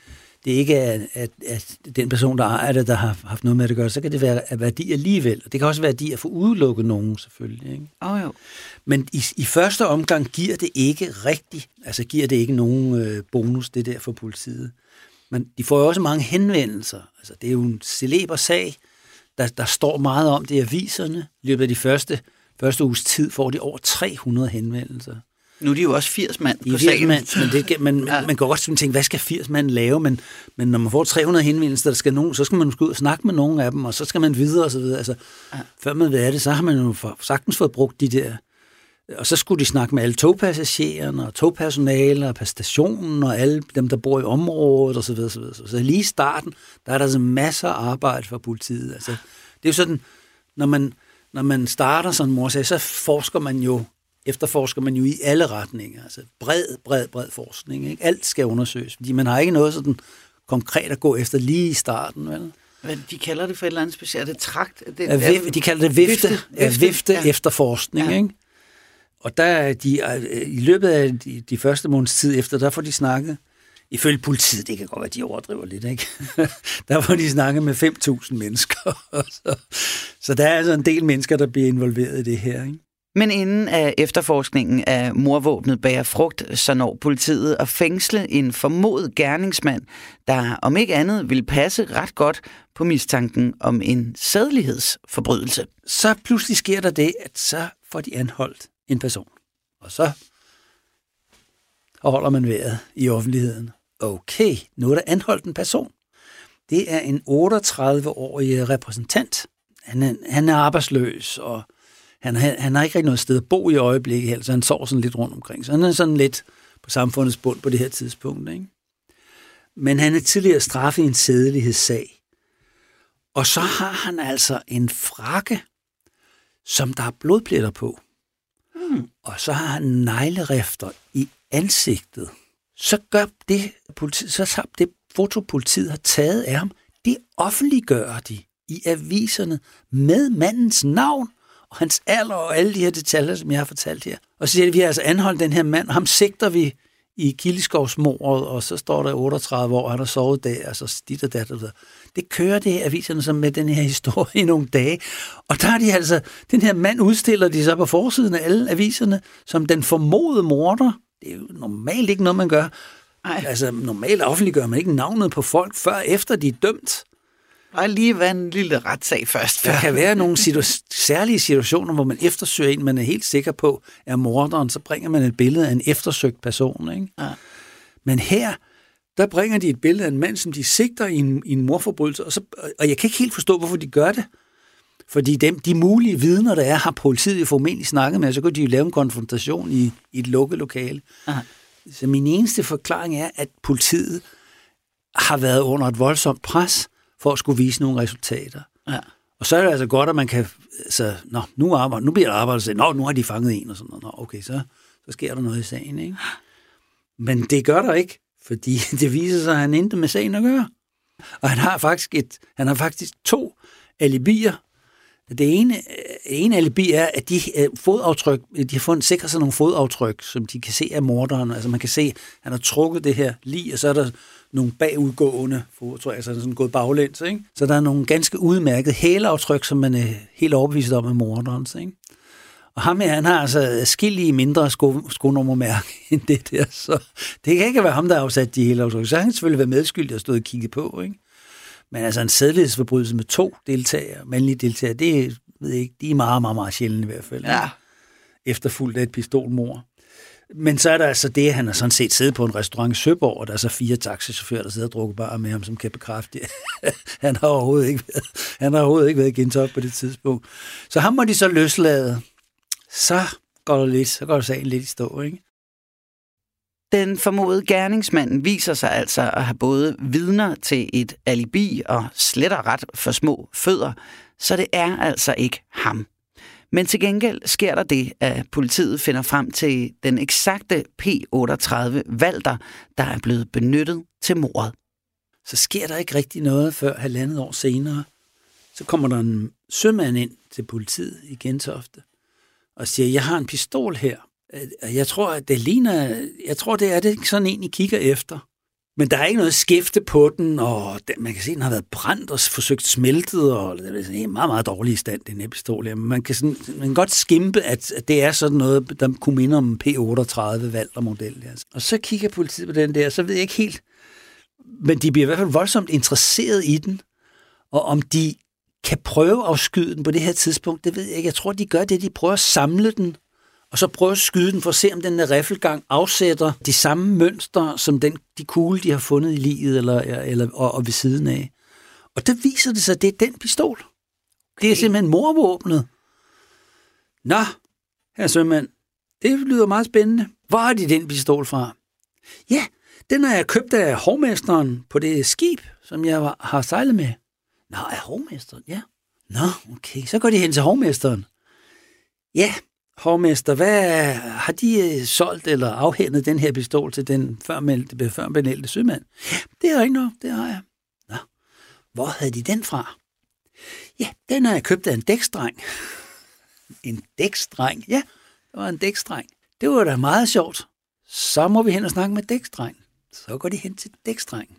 det ikke er at, at den person, der ejer det, der har haft noget med det at gøre, så kan det være af værdi alligevel. Og det kan også være værdi at få udelukket nogen, selvfølgelig. Ikke? Oh, jo. Men i, i første omgang giver det ikke rigtigt, altså giver det ikke nogen øh, bonus, det der for politiet. Men de får jo også mange henvendelser. Altså, det er jo en celeber sag. Der, der står meget om det i aviserne. I løbet af de første, første uges tid får de over 300 henvendelser. Nu er de jo også 80 mand på 80 sagen. Mand, men det, man, ja. man kan godt tænke, hvad skal 80 mand lave? Men, men når man får 300 henvendelser, der skal nogen, så skal man gå ud og snakke med nogen af dem, og så skal man videre og så videre. Altså, ja. Før man ved af det, så har man jo sagtens fået brugt de der og så skulle de snakke med alle togpassagererne og togpersonale og på stationen og alle dem, der bor i området osv. Så, videre, så, så lige i starten, der er der altså masser af arbejde for politiet. Altså, det er jo sådan, når man, når man starter sådan mor så forsker man jo, efterforsker man jo i alle retninger. Altså bred, bred, bred forskning. Ikke? Alt skal undersøges, fordi man har ikke noget sådan konkret at gå efter lige i starten. Vel? Men de kalder det for et eller andet specielt. Er det trakt? Det, er, de kalder det vifte, vifte, vifte, vifte ja. efterforskning. Ja. Ikke? Og der de, øh, i løbet af de, de første måneds tid efter, der får de snakket, ifølge politiet, det kan godt være, de overdriver lidt, ikke? der får de snakket med 5.000 mennesker. så, så der er altså en del mennesker, der bliver involveret i det her, ikke? Men inden af efterforskningen af morvåbnet bærer frugt, så når politiet at fængsle en formodet gerningsmand, der om ikke andet vil passe ret godt på mistanken om en sædlighedsforbrydelse. Så pludselig sker der det, at så får de anholdt en person. Og så holder man vejret i offentligheden. Okay, nu er der anholdt en person. Det er en 38-årig repræsentant. Han er, han er arbejdsløs, og han, han har ikke rigtig noget sted at bo i øjeblikket, så han sover sådan lidt rundt omkring. Så han er sådan lidt på samfundets bund på det her tidspunkt. Ikke? Men han er tidligere straffet i en sædelighedssag. Og så har han altså en frakke, som der er blodpletter på. Mm. Og så har han neglerifter i ansigtet. Så gør det, politi, så tager det foto, politiet har taget af ham, det offentliggør de i aviserne med mandens navn og hans alder og alle de her detaljer, som jeg har fortalt her. Og så siger de, at vi har altså anholdt den her mand, og ham sigter vi i Kildeskovsmordet, og så står der 38 år, og han har sovet der, og så dit og dat og dat. Det kører det her aviserne som med den her historie i nogle dage. Og der er de altså, den her mand udstiller de så på forsiden af alle aviserne, som den formodede morder. Det er jo normalt ikke noget, man gør. Ej. Altså, normalt offentliggør man ikke navnet på folk, før efter de er dømt. Og lige være en lille retssag først. Der kan være nogle situ- særlige situationer, hvor man eftersøger en, man er helt sikker på, er morderen, så bringer man et billede af en eftersøgt person. Ikke? Ja. Men her, der bringer de et billede af en mand, som de sigter i en, i en morforbrydelse, og, så, og jeg kan ikke helt forstå, hvorfor de gør det. Fordi dem, de mulige vidner, der er, har politiet jo formentlig snakket med, og så kan de jo lave en konfrontation i, i et lukket lokale. Aha. Så min eneste forklaring er, at politiet har været under et voldsomt pres, for at skulle vise nogle resultater. Ja. Og så er det altså godt, at man kan, så, nå, nu, arbejder, nu bliver der arbejdet, nå, nu har de fanget en, og sådan noget. Nå, okay, så, så sker der noget i sagen, ikke? Men det gør der ikke, fordi det viser sig, at han intet med sagen at gøre. Og han har faktisk, et, han har faktisk to alibier. Det ene, ene alibi er, at de øh, fodaftryk, de har fundet sikret sig nogle fodaftryk, som de kan se af morderen. Altså man kan se, at han har trukket det her lige, og så er der nogle bagudgående tror jeg, så er sådan gået baglæns. Ikke? Så der er nogle ganske udmærkede hæleaftryk, som man er helt overbevist om er morderens. Ikke? Og ham her, han har altså skillige mindre sko, skonummermærke end det der, så det kan ikke være ham, der har afsat de hele aftryk. Så han kan selvfølgelig være medskyldig og stået og kigge på, ikke? Men altså en sædlighedsforbrydelse med to deltagere, mandlige deltagere, det ved jeg ikke, de er meget, meget, meget sjældent i hvert fald. Ja. Efterfulgt af et pistolmor. Men så er der altså det, at han har sådan set siddet på en restaurant i Søborg, og der er så fire taxichauffører, der sidder og drukker bare med ham, som kan bekræfte at han har overhovedet ikke været, han har overhovedet ikke været i Gentofte på det tidspunkt. Så ham må de så løslade. Så går det lidt, så går det sagen lidt i stå, ikke? Den formodede gerningsmand viser sig altså at have både vidner til et alibi og slet og ret for små fødder, så det er altså ikke ham. Men til gengæld sker der det, at politiet finder frem til den eksakte P38 Valter, der er blevet benyttet til mordet. Så sker der ikke rigtig noget før halvandet år senere. Så kommer der en sømand ind til politiet i Gentofte og siger, jeg har en pistol her. Jeg tror, at det ligner, jeg tror, det er det sådan en, I kigger efter. Men der er ikke noget skæfte på den, og den, man kan se, at den har været brændt og forsøgt smeltet, og det er en meget, meget dårlig stand, den her pistol. Ja. man kan, sådan, man kan godt skimpe, at det er sådan noget, der kunne minde om P38 Valter model. Altså. Og så kigger politiet på den der, så ved jeg ikke helt, men de bliver i hvert fald voldsomt interesseret i den, og om de kan prøve at skyde den på det her tidspunkt, det ved jeg ikke. Jeg tror, de gør det, de prøver at samle den og så prøve at skyde den for at se, om den der riffelgang afsætter de samme mønster, som den, de kugle, de har fundet i livet eller, eller, og, og ved siden af. Og det viser det sig, at det er den pistol. Okay. Det er simpelthen morvåbnet. Nå, her sømand, det lyder meget spændende. Hvor har de den pistol fra? Ja, den har jeg købt af hovmesteren på det skib, som jeg har sejlet med. Nå, er hovmesteren? Ja. Nå, okay, så går de hen til hovmesteren. Ja, Hovmester, hvad har de øh, solgt eller afhændet den her pistol til den førmeldte, førmeldte sømand? Ja, det er ikke noget, det har jeg. Nå, hvor havde de den fra? Ja, den har jeg købt af en dækstreng. en dækstreng? Ja, det var en dækstreng. Det var da meget sjovt. Så må vi hen og snakke med dækstreng. Så går de hen til dækstrengen.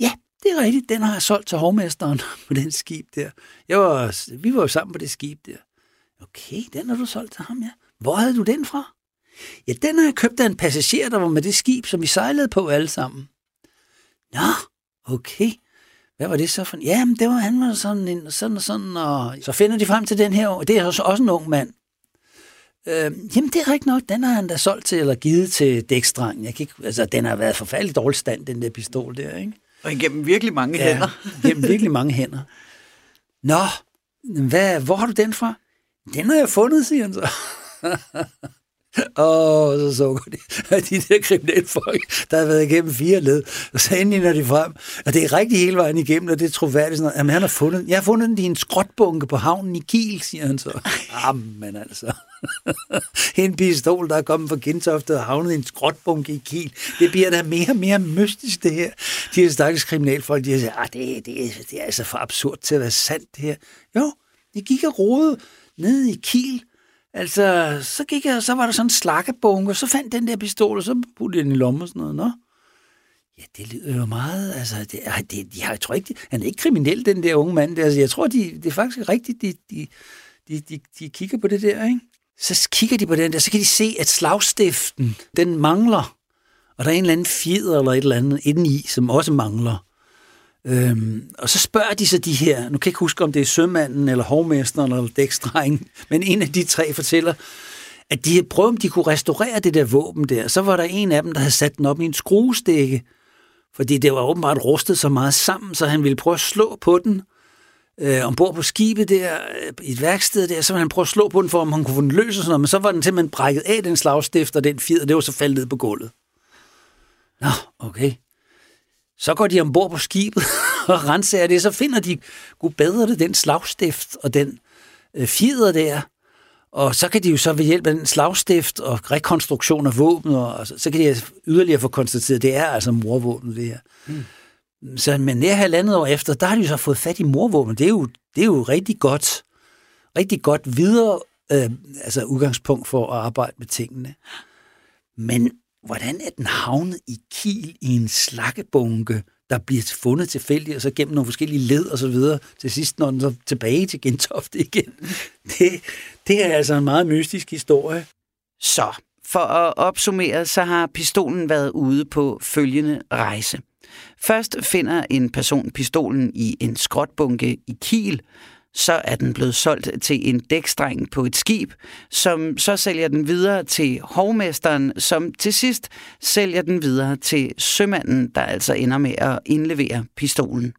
Ja, det er rigtigt. Den har jeg solgt til hovmesteren på den skib der. Jeg var, vi var jo sammen på det skib der. Okay, den har du solgt til ham, ja. Hvor havde du den fra? Ja, den har jeg købt af en passager, der var med det skib, som vi sejlede på alle sammen. Nå, okay. Hvad var det så for Jamen, det var, han var sådan en, sådan og sådan, og så finder de frem til den her, det er også, også en ung mand. Øh, jamen, det er rigtigt nok, den har han da solgt til, eller givet til dækstrang. Jeg kan ikke, altså, den har været forfærdelig dårlig stand, den der pistol der, ikke? Og igennem virkelig mange ja, hænder. igennem virkelig mange hænder. Nå, hvad, hvor har du den fra? Den har jeg fundet, siger han så. Og så sukker de, de der kriminelle folk, der har været igennem fire led, og så ender de frem, og det er rigtig hele vejen igennem, og det er troværdigt sådan noget. Jamen, han har fundet, jeg har fundet den i en skråtbunke på havnen i Kiel, siger han så. Jamen altså. en pistol, der er kommet fra Gentofte og havnet i en skråtbunke i Kiel. Det bliver da mere og mere mystisk, det her. De her stakkels kriminalfolk, de har sagt, ah, det, det, det er altså for absurd til at være sandt, det her. Jo, de gik og rodede nede i Kiel. Altså, så gik jeg, så var der sådan en slakkebunke, og så fandt den der pistol, og så puttede jeg den i lommen og sådan noget. Nå, Ja, det lyder jo meget, altså, det, det, jeg tror ikke, de, han er ikke kriminel, den der unge mand. Det, Altså, jeg tror, de, det er faktisk rigtigt, de, de, de, de, de kigger på det der, ikke? Så kigger de på den der, så kan de se, at slagstiften, den mangler. Og der er en eller anden fjeder eller et eller andet indeni, som også mangler. Øhm, og så spørger de så de her, nu kan jeg ikke huske, om det er sømanden, eller hovmesteren, eller dækstrengen, men en af de tre fortæller, at de prøvede, om de kunne restaurere det der våben der. Så var der en af dem, der havde sat den op i en skruestikke, fordi det var åbenbart rustet så meget sammen, så han ville prøve at slå på den øh, ombord på skibet der, øh, i et værksted der, så ville han prøve at slå på den, for om han kunne få den løs og sådan noget, men så var den simpelthen brækket af, den slagstift og den fjed, det var så faldet ned på gulvet. Nå, okay. Så går de ombord på skibet og renser det, så finder de, gud bedre det, den slagstift og den øh, fjeder der. Og så kan de jo så ved hjælp af den slagstift og rekonstruktion af våben, og så, så kan de yderligere få konstateret, at det er altså morvåben, det her. Mm. Så, men nær halvandet år efter, der har de jo så fået fat i morvåben. Det er jo, det er jo rigtig godt, rigtig godt videre øh, altså udgangspunkt for at arbejde med tingene. Men hvordan er den havnet i Kiel i en slakkebunke, der bliver fundet tilfældigt, og så gennem nogle forskellige led og så videre, til sidst når den så tilbage til Gentofte igen. Det, det er altså en meget mystisk historie. Så, for at opsummere, så har pistolen været ude på følgende rejse. Først finder en person pistolen i en skråtbunke i Kiel, så er den blevet solgt til en dækstreng på et skib, som så sælger den videre til hovmesteren, som til sidst sælger den videre til sømanden, der altså ender med at indlevere pistolen.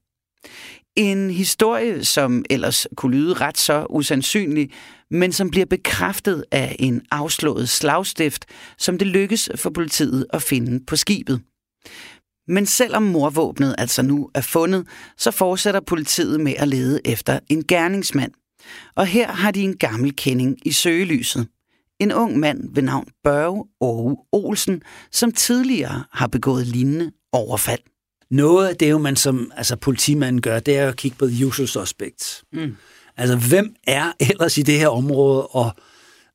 En historie, som ellers kunne lyde ret så usandsynlig, men som bliver bekræftet af en afslået slagstift, som det lykkes for politiet at finde på skibet. Men selvom morvåbnet altså nu er fundet, så fortsætter politiet med at lede efter en gerningsmand. Og her har de en gammel kending i søgelyset. En ung mand ved navn Børge Åge Olsen, som tidligere har begået lignende overfald. Noget af det, jo, man som altså, politimanden gør, det er at kigge på the usual suspects. Mm. Altså, hvem er ellers i det her område og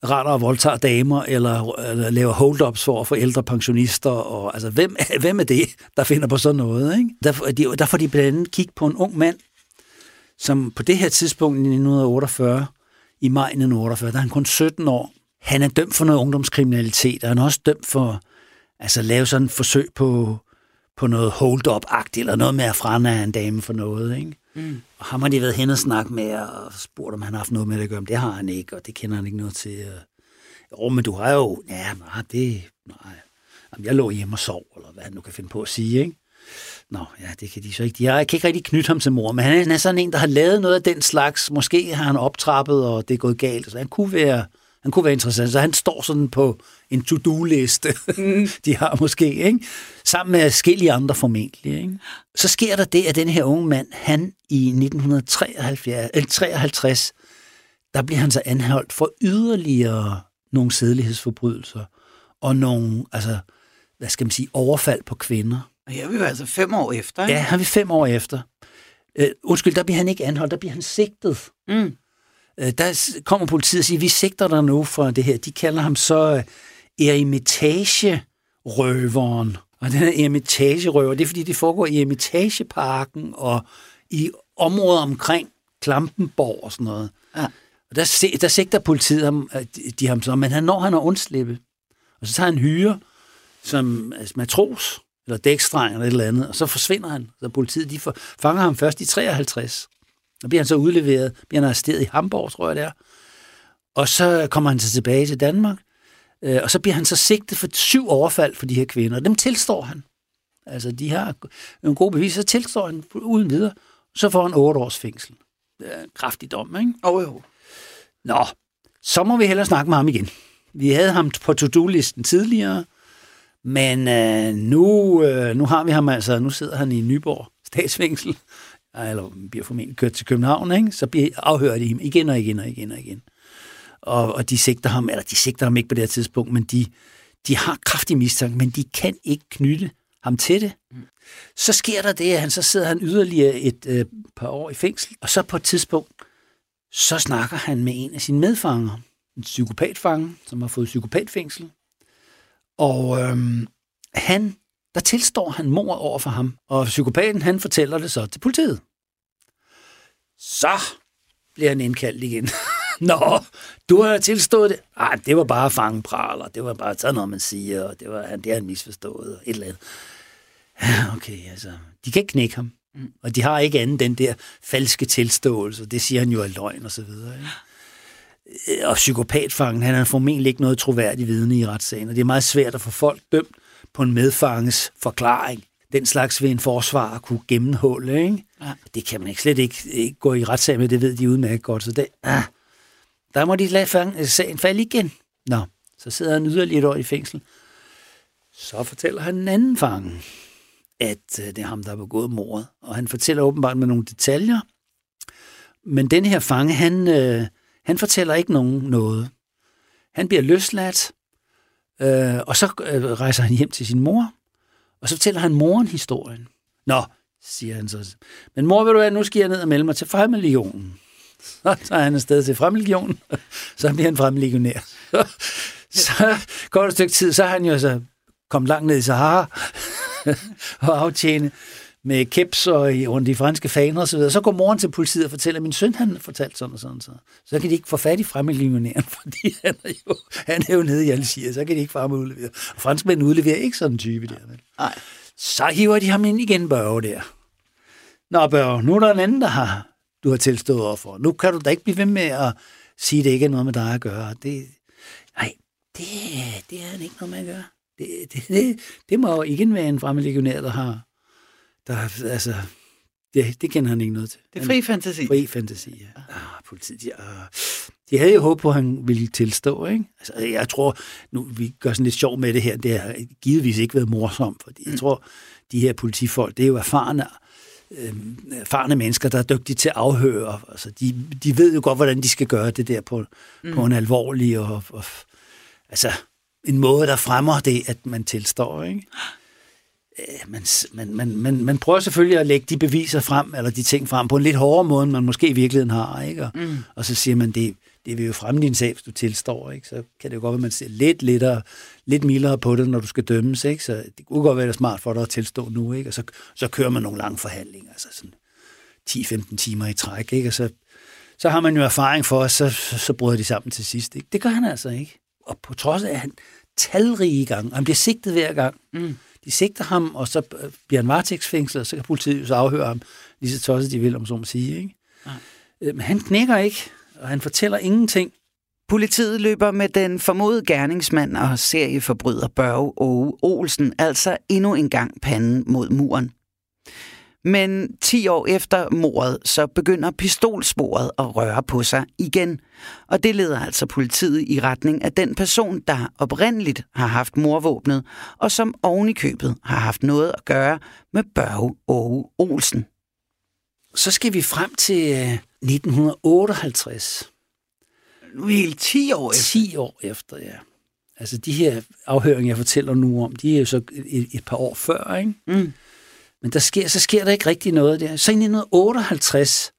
retter og voldtager damer, eller, eller laver hold-ups for, for ældre pensionister, og altså, hvem, hvem er det, der finder på sådan noget? Ikke? Der, de, der får de blandt andet kigge på en ung mand, som på det her tidspunkt i 1948, i maj 1948, der er han kun 17 år. Han er dømt for noget ungdomskriminalitet, og han er også dømt for altså, at lave sådan et forsøg på, på noget hold-up-agtigt, eller noget med at frana en dame for noget. Ikke? Mm. Og ham har de været hen og snakket med, og spurgt, om han har haft noget med det at gøre, men det har han ikke, og det kender han ikke noget til. Jo, men du har jo, ja, nej, det, nej. Jamen, jeg lå hjemme og sov, eller hvad han nu kan finde på at sige, ikke? Nå, ja, det kan de så ikke. Jeg kan ikke rigtig knytte ham til mor, men han er sådan en, der har lavet noget af den slags. Måske har han optrappet, og det er gået galt. Så han kunne være, han kunne være interessant. Så han står sådan på en to-do-liste, mm. de har måske, ikke? sammen med forskellige andre formentlig. Ikke? Så sker der det, at den her unge mand, han i 1953, der bliver han så anholdt for yderligere nogle sædelighedsforbrydelser og nogle, altså, hvad skal man sige, overfald på kvinder. Og her er vi jo altså fem år efter, ikke? Ja, han er vi fem år efter. Uh, undskyld, der bliver han ikke anholdt, der bliver han sigtet. Mm. Uh, der kommer politiet og siger, vi sigter dig nu for det her. De kalder ham så eremitage-røveren. Og den her eremitagerøver, det er fordi, det foregår i Eremitageparken og i områder omkring Klampenborg og sådan noget. Ja. Og der, der sigter politiet ham, de ham så, men han når han at undslippe. Og så tager han hyre som altså matros, eller dækstreng eller et eller andet, og så forsvinder han. Så politiet de fanger ham først i 53. Og bliver han så udleveret, bliver han arresteret i Hamburg, tror jeg det er. Og så kommer han så tilbage til Danmark, Øh, og så bliver han så sigtet for syv overfald for de her kvinder, og dem tilstår han. Altså, de har en god bevis, så tilstår han uden videre. Så får han otte års fængsel. Det er en kraftig dom, ikke? Oh, jo. Nå, så må vi hellere snakke med ham igen. Vi havde ham på to-do-listen tidligere, men øh, nu, øh, nu har vi ham altså, nu sidder han i Nyborg statsfængsel, eller bliver formentlig kørt til København, ikke? så bliver afhørt de ham igen og igen og igen og igen og, og de sigter ham, eller de sigter ham ikke på det her tidspunkt, men de, de har kraftig mistanke, men de kan ikke knytte ham til det. Mm. Så sker der det, at han så sidder han yderligere et øh, par år i fængsel, og så på et tidspunkt, så snakker han med en af sine medfanger, en psykopatfange, som har fået psykopatfængsel. Og øhm, han, der tilstår han mor over for ham, og psykopaten han fortæller det så til politiet. Så bliver han indkaldt igen. Nå, du har tilstået det. Nej, det var bare fangepraler. Det var bare sådan noget, man siger, og det, var, det har han misforstået, og et eller andet. Ja, okay, altså, de kan ikke knække ham. Mm. Og de har ikke andet den der falske tilståelse. Det siger han jo er løgn og så videre. Ikke? Øh, og psykopatfangen, han har formentlig ikke noget troværdigt vidne i retssagen, og det er meget svært at få folk dømt på en medfanges forklaring. Den slags vil en forsvar kunne gennemhulde, ikke? Ja. Det kan man ikke slet ikke, ikke gå i retssag med, det ved de udmærket godt. Så det, ah, der må de lade fang, øh, sagen falde igen. Nå, så sidder han yderligere et år i fængsel. Så fortæller han en anden fange, at øh, det er ham, der har begået mordet. Og han fortæller åbenbart med nogle detaljer. Men den her fange, han, øh, han fortæller ikke nogen noget. Han bliver løsladt, øh, og så øh, rejser han hjem til sin mor, og så fortæller han moren historien. Nå, siger han så. Men mor, vil du være, nu skal jeg ned og melde mig til Fremmedlegionen. Så tager han afsted til Fremmedlegionen, så bliver han fremmedlegionær. Så, så går det et stykke tid, så har han jo så kommet langt ned i Sahara og aftjene med keps og rundt de franske faner og så videre. Så går moren til politiet og fortæller, at min søn han fortalt sådan og sådan. Så, så kan de ikke få fat i fremmedlegionæren, fordi han er, jo, han er jo nede i Algier, så kan de ikke få ham udlevere. Og franskmænd udleverer ikke sådan en type der. Nej. Så hiver de ham ind igen, Børge der. Nå, Børge, nu er der en anden, der har du har tilstået over for. Nu kan du da ikke blive ved med at sige, at det ikke er noget med dig at gøre. Det, nej, det, det er ikke noget med at gøre. Det, det, det, det må jo ikke være en fremmed legionær, der har, der, altså, det, det kender han ikke noget til. Det er fri fantasi. Fri fantasi, ja. Ah, politiet, ja. De havde jo håbet på, at han ville tilstå, ikke? Altså, jeg tror, nu vi gør sådan lidt sjov med det her, det har givetvis ikke været morsomt, fordi jeg mm. tror, de her politifolk, det er jo erfarne, øh, erfarne mennesker, der er dygtige til at afhøre. Altså, de, de ved jo godt, hvordan de skal gøre det der på, mm. på en alvorlig og, og altså, en måde, der fremmer det, at man tilstår, ikke? Øh, man, man, man, man, man prøver selvfølgelig at lægge de beviser frem, eller de ting frem, på en lidt hårdere måde, end man måske i virkeligheden har, ikke? Og, mm. og så siger man, det, det vil jo fremme din sag, hvis du tilstår, ikke? Så kan det jo godt være, at man ser lidt, lidt, lidt mildere på det, når du skal dømmes, ikke? Så det kunne godt være smart for dig at tilstå nu, ikke? Og så, så kører man nogle lange forhandlinger, altså sådan 10-15 timer i træk, ikke? Og så, så har man jo erfaring for, at så, så, så bryder de sammen til sidst, ikke? Det gør han altså ikke. Og på trods af, at han talrige gange, han bliver sigtet hver gang, mm de sigter ham, og så bliver han varetægtsfængslet, og så kan politiet så afhøre ham, lige så tosset de vil, om så må sige. Ikke? Øh, men han knækker ikke, og han fortæller ingenting. Politiet løber med den formodede gerningsmand og serieforbryder Børge Åge Olsen altså endnu en gang panden mod muren. Men 10 år efter mordet, så begynder pistolsporet at røre på sig igen. Og det leder altså politiet i retning af den person, der oprindeligt har haft morvåbnet, og som oven i købet har haft noget at gøre med Børge Åge Olsen. Så skal vi frem til øh, 1958. Nu er helt 10 år efter. 10 år efter, ja. Altså de her afhøringer, jeg fortæller nu om, de er jo så et, et par år før, ikke? Mm. Men der sker, så sker der ikke rigtig noget der. Så i 1958,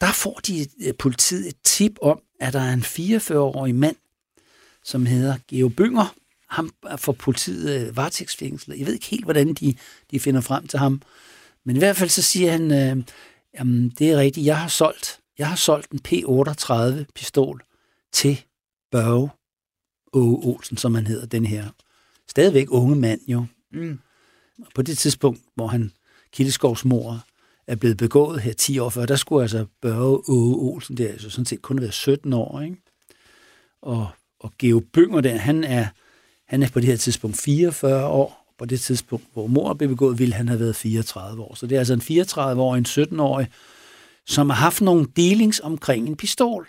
der får de øh, politiet et tip om, at der er en 44-årig mand, som hedder Geo Bynger. Ham får politiet øh, varetægtsfængslet. Jeg ved ikke helt, hvordan de, de finder frem til ham. Men i hvert fald så siger han, øh, jamen det er rigtigt, jeg har solgt, jeg har solgt en P38-pistol til Børge Åge Olsen, som han hedder, den her stadigvæk unge mand jo. Mm. På det tidspunkt, hvor han Kildeskovs mor er blevet begået her 10 år før, der skulle altså Børge Åge Olsen der, altså sådan set kun være 17 år, ikke? Og, og Geo Bynger der, han er, han er på det her tidspunkt 44 år. På det tidspunkt, hvor mor blev begået, ville han have været 34 år. Så det er altså en 34-årig, en 17-årig, som har haft nogle delings omkring en pistol.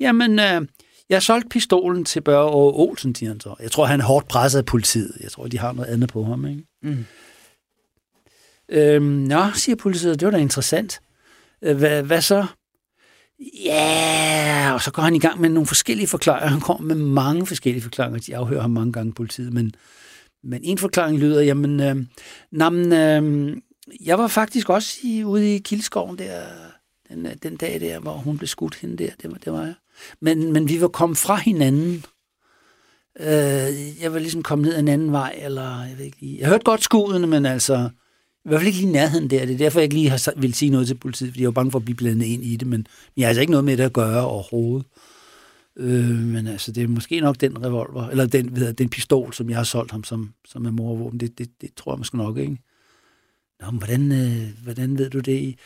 Jamen, øh, jeg solgte pistolen til Børge og Olsen, siger han så. Jeg tror, han er hårdt presset af politiet. Jeg tror, de har noget andet på ham, ikke? Mm. Øhm, nå, siger politiet, det var da interessant. Øh, hvad, hvad så? Ja, og så går han i gang med nogle forskellige forklaringer. Han kommer med mange forskellige forklaringer. De afhører ham mange gange politiet, men, men en forklaring lyder, jamen, øh, jamen øh, jeg var faktisk også i, ude i Kildeskoven der, den, øh, den dag der, hvor hun blev skudt hende der. Det var, det var jeg. Men, men vi var kommet fra hinanden. Øh, jeg var ligesom kommet ned en anden vej, eller jeg ved ikke lige. Jeg hørte godt skuddene, men altså, i hvert fald ikke lige nærheden der. Det er derfor, jeg ikke lige har, vil sige noget til politiet, fordi jeg var bange for at blive blandet ind i det, men jeg har altså ikke noget med det at gøre overhovedet. Øh, men altså, det er måske nok den revolver, eller den, ved jeg, den pistol, som jeg har solgt ham som, som er morvåben. Det, det, det tror jeg måske nok, ikke? Nå, men hvordan, øh, hvordan ved du det?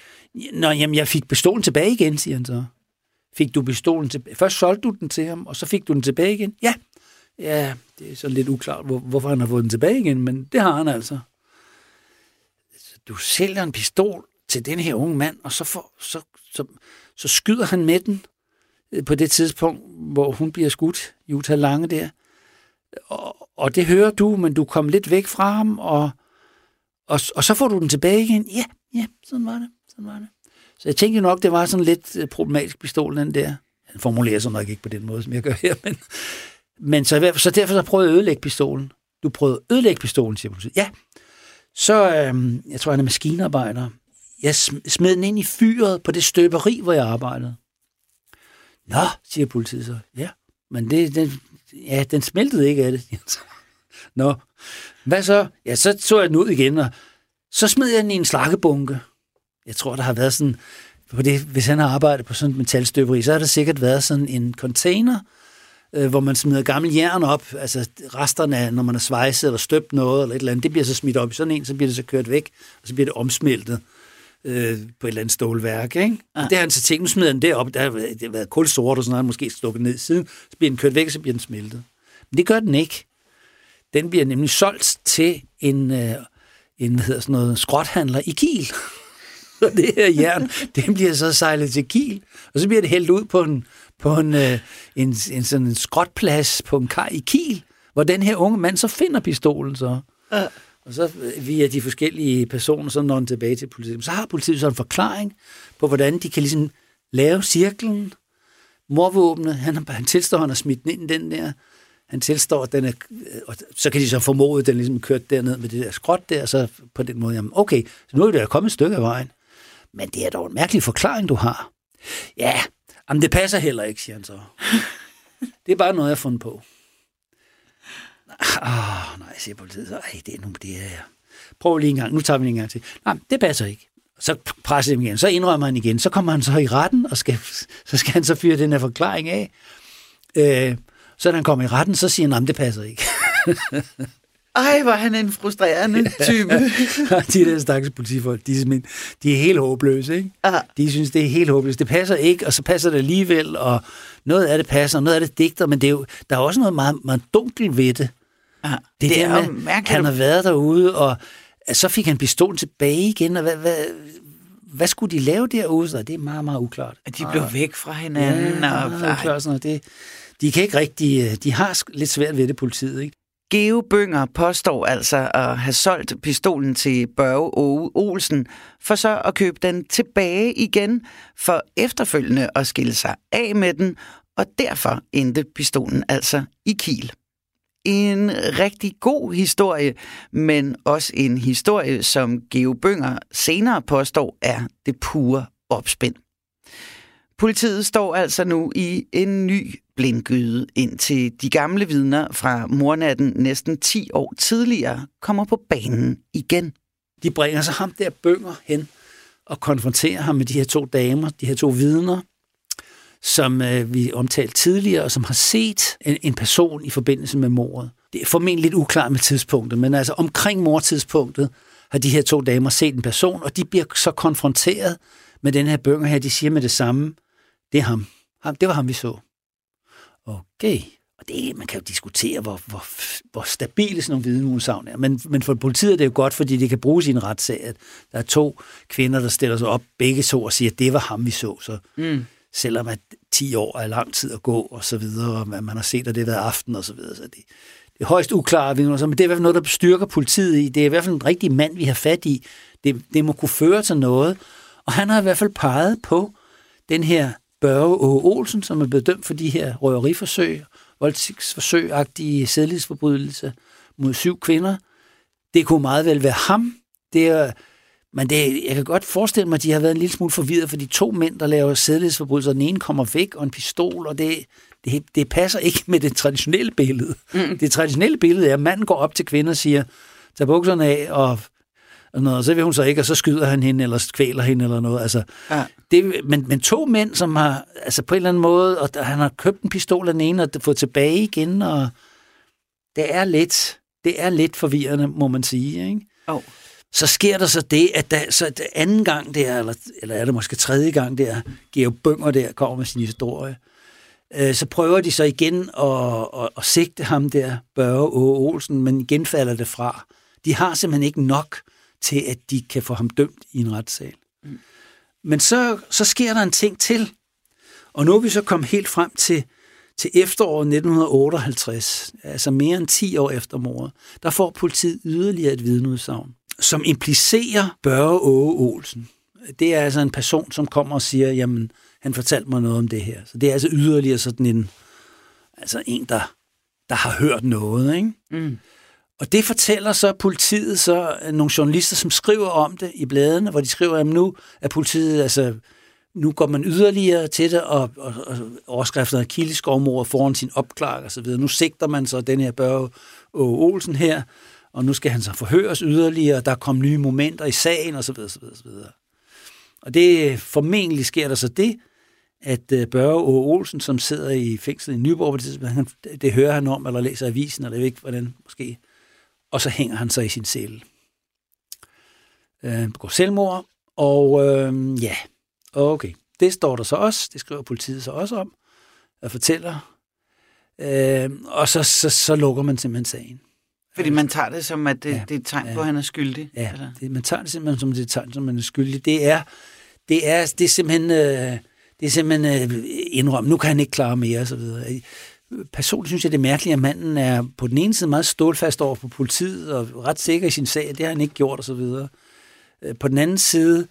Nå, jamen, jeg fik pistolen tilbage igen, siger han så. Fik du pistolen tilbage? Først solgte du den til ham, og så fik du den tilbage igen? Ja. Ja, det er sådan lidt uklart, hvor, hvorfor han har fået den tilbage igen, men det har han altså. Du sælger en pistol til den her unge mand, og så, får, så, så, så skyder han med den Øh, på det tidspunkt, hvor hun bliver skudt, Jutta Lange der. Og, og det hører du, men du kom lidt væk fra ham, og, og, og så får du den tilbage igen. Ja, ja, sådan var det. Sådan var det. Så jeg tænkte nok, det var sådan lidt øh, problematisk pistol, den der. Han formulerer sig nok ikke på den måde, som jeg gør her, men, men så, så derfor så prøvede jeg at ødelægge pistolen. Du prøvede at ødelægge pistolen, siger politiet. Ja. Så, øhm, jeg tror, han er maskinarbejder. Jeg smed den ind i fyret på det støberi, hvor jeg arbejdede. Nå, siger politiet så. Ja, men det, den, ja, den smeltede ikke af det. Nå, hvad så? Ja, så så jeg den ud igen, og så smed jeg den i en slakkebunke jeg tror, der har været sådan, på det, hvis han har arbejdet på sådan et metalstøberi, så har der sikkert været sådan en container, øh, hvor man smider gammel jern op, altså resterne af, når man har svejset eller støbt noget eller et eller andet, det bliver så smidt op i sådan en, så bliver det så kørt væk, og så bliver det omsmeltet. øh, på et eller andet stålværk. Ikke? Ja. Og det har han så tænkt, nu smider han det op. Der har, det været kulsort og sådan noget, måske stukket ned siden. Så bliver den kørt væk, så bliver den smeltet. Men det gør den ikke. Den bliver nemlig solgt til en, øh, en hvad hedder sådan noget, skrothandler i Kiel. og det her jern, det bliver så sejlet til Kiel, og så bliver det hældt ud på en, på en, øh, en, en, sådan en skrotplads på en kaj i Kiel, hvor den her unge mand så finder pistolen så. Ja. Og så via de forskellige personer, så når han tilbage til politiet. Så har politiet så en forklaring på, hvordan de kan ligesom lave cirklen. Morvåbnet, han, han tilstår, han har smidt den ind den der. Han tilstår, at den er, og så kan de så formode, at den ligesom kørt derned med det der skråt der, så på den måde, jamen okay, så nu er det kommet et stykke af vejen. Men det er dog en mærkelig forklaring, du har. Ja, jamen det passer heller ikke, siger han så. Det er bare noget, jeg har fundet på. Åh, oh, nej, siger politiet så. Ej, det er nu, det er... Prøv lige en gang. Nu tager vi en gang til. Nej, det passer ikke. Så presser han igen. Så indrømmer han igen. Så kommer han så i retten, og skal, så skal han så fyre den her forklaring af. Øh, så når han kommer i retten, så siger han, det passer ikke. Ej, var han en frustrerende type. De der stakkels politifolk, de er, de er helt håbløse. Ikke? Aha. De synes, det er helt håbløst. Det passer ikke, og så passer det alligevel, og noget af det passer, og noget af det digter, men det er jo, der er også noget meget, meget dunkelt ved det. Ja, det, det er med, han har været derude, og så fik han pistolen tilbage igen, og hvad, hvad, hvad skulle de lave derude? Så det er meget, meget uklart. De blev og, væk fra hinanden. Ja, og, og, uklart, sådan noget. Det, de kan ikke rigtig, øh, de har lidt svært ved det, politiet, ikke? Geo Bønger påstår altså at have solgt pistolen til Børge Åge Olsen, for så at købe den tilbage igen, for efterfølgende at skille sig af med den, og derfor endte pistolen altså i Kiel. En rigtig god historie, men også en historie, som Geo Bønger senere påstår er det pure opspind. Politiet står altså nu i en ny blindgyde, indtil de gamle vidner fra mornatten næsten 10 år tidligere kommer på banen igen. De bringer så ham der bønger hen og konfronterer ham med de her to damer, de her to vidner, som øh, vi omtalte tidligere, og som har set en, en person i forbindelse med mordet. Det er formentlig lidt uklart med tidspunktet, men altså omkring mordtidspunktet har de her to damer set en person, og de bliver så konfronteret med den her bønger her. De siger med det samme, det er ham. ham det var ham, vi så. Okay. Og det, man kan jo diskutere, hvor, hvor, hvor stabile sådan nogle vidneudsagn er. Men, men for politiet er det jo godt, fordi det kan bruges i en retssag, at der er to kvinder, der stiller sig op, begge to, og siger, at det var ham, vi så. Så mm selvom at 10 år er lang tid at gå, og så videre, og man har set, at det har været aften, og så videre. Så det, det er højst uklare vidner, men det er i hvert fald noget, der styrker politiet i. Det er i hvert fald en rigtig mand, vi har fat i. Det, det må kunne føre til noget. Og han har i hvert fald peget på den her Børge Åge Olsen, som er blevet dømt for de her røveriforsøg, voldtægtsforsøg-agtige sædlighedsforbrydelser mod syv kvinder. Det kunne meget vel være ham. Det er, men det, jeg kan godt forestille mig, at de har været en lille smule forvirret, for de to mænd, der laver sædlighedsforbrydelser, den ene kommer væk, og en pistol, og det, det, det passer ikke med det traditionelle billede. Mm. Det traditionelle billede er, at manden går op til kvinder og siger, tag bukserne af og og, noget, og så vil hun så ikke, og så skyder han hende, eller kvæler hende, eller noget. Altså, ja. det, men, men to mænd, som har, altså på en eller anden måde, og han har købt en pistol af den ene, og fået tilbage igen, og det er lidt, det er lidt forvirrende, må man sige, ikke? Oh. Så sker der så det, at der, så det anden gang der, eller, eller er det måske tredje gang der, Georg Bønger der kommer med sin historie, øh, så prøver de så igen at, at, at sigte ham der, Børge Åge Olsen, men igen falder det fra. De har simpelthen ikke nok til, at de kan få ham dømt i en retssal. Mm. Men så, så sker der en ting til, og nu er vi så kommet helt frem til, til efteråret 1958, altså mere end 10 år efter mordet, der får politiet yderligere et vidneudsagn, som implicerer Børge Åge Olsen. Det er altså en person, som kommer og siger, jamen, han fortalte mig noget om det her. Så det er altså yderligere sådan en, altså en, der, der har hørt noget, ikke? Mm. Og det fortæller så politiet, så nogle journalister, som skriver om det i bladene, hvor de skriver, at nu er politiet, altså, nu går man yderligere til det, og, og, og overskrifterne af kildeskovmord foran sin opklaring og så videre. Nu sigter man så den her Børge Olsen her, og nu skal han så forhøres yderligere, og der kommer nye momenter i sagen, og så videre, så så videre. Og det formentlig sker der så det, at øh, Børge Børge Olsen, som sidder i fængslet i Nyborg, det, det hører han om, eller læser avisen, eller jeg ved ikke, hvordan måske og så hænger han sig i sin celle. Øh, begår selvmord, Og øh, ja, okay. Det står der så også. Det skriver politiet så også om. Og fortæller. Øh, og så, så, så lukker man simpelthen sagen. Fordi man tager det som, at det, ja, det er et tegn ja, på, at han er skyldig? Ja, eller? Det, man tager det simpelthen som det er et tegn, som man er skyldig. Det er, det er, det er simpelthen, øh, det er simpelthen øh, indrøm. Nu kan han ikke klare mere, videre. Personligt synes jeg, det er mærkeligt, at manden er på den ene side meget stålfast over på politiet, og ret sikker i sin sag, det har han ikke gjort, videre. Øh, på den anden side,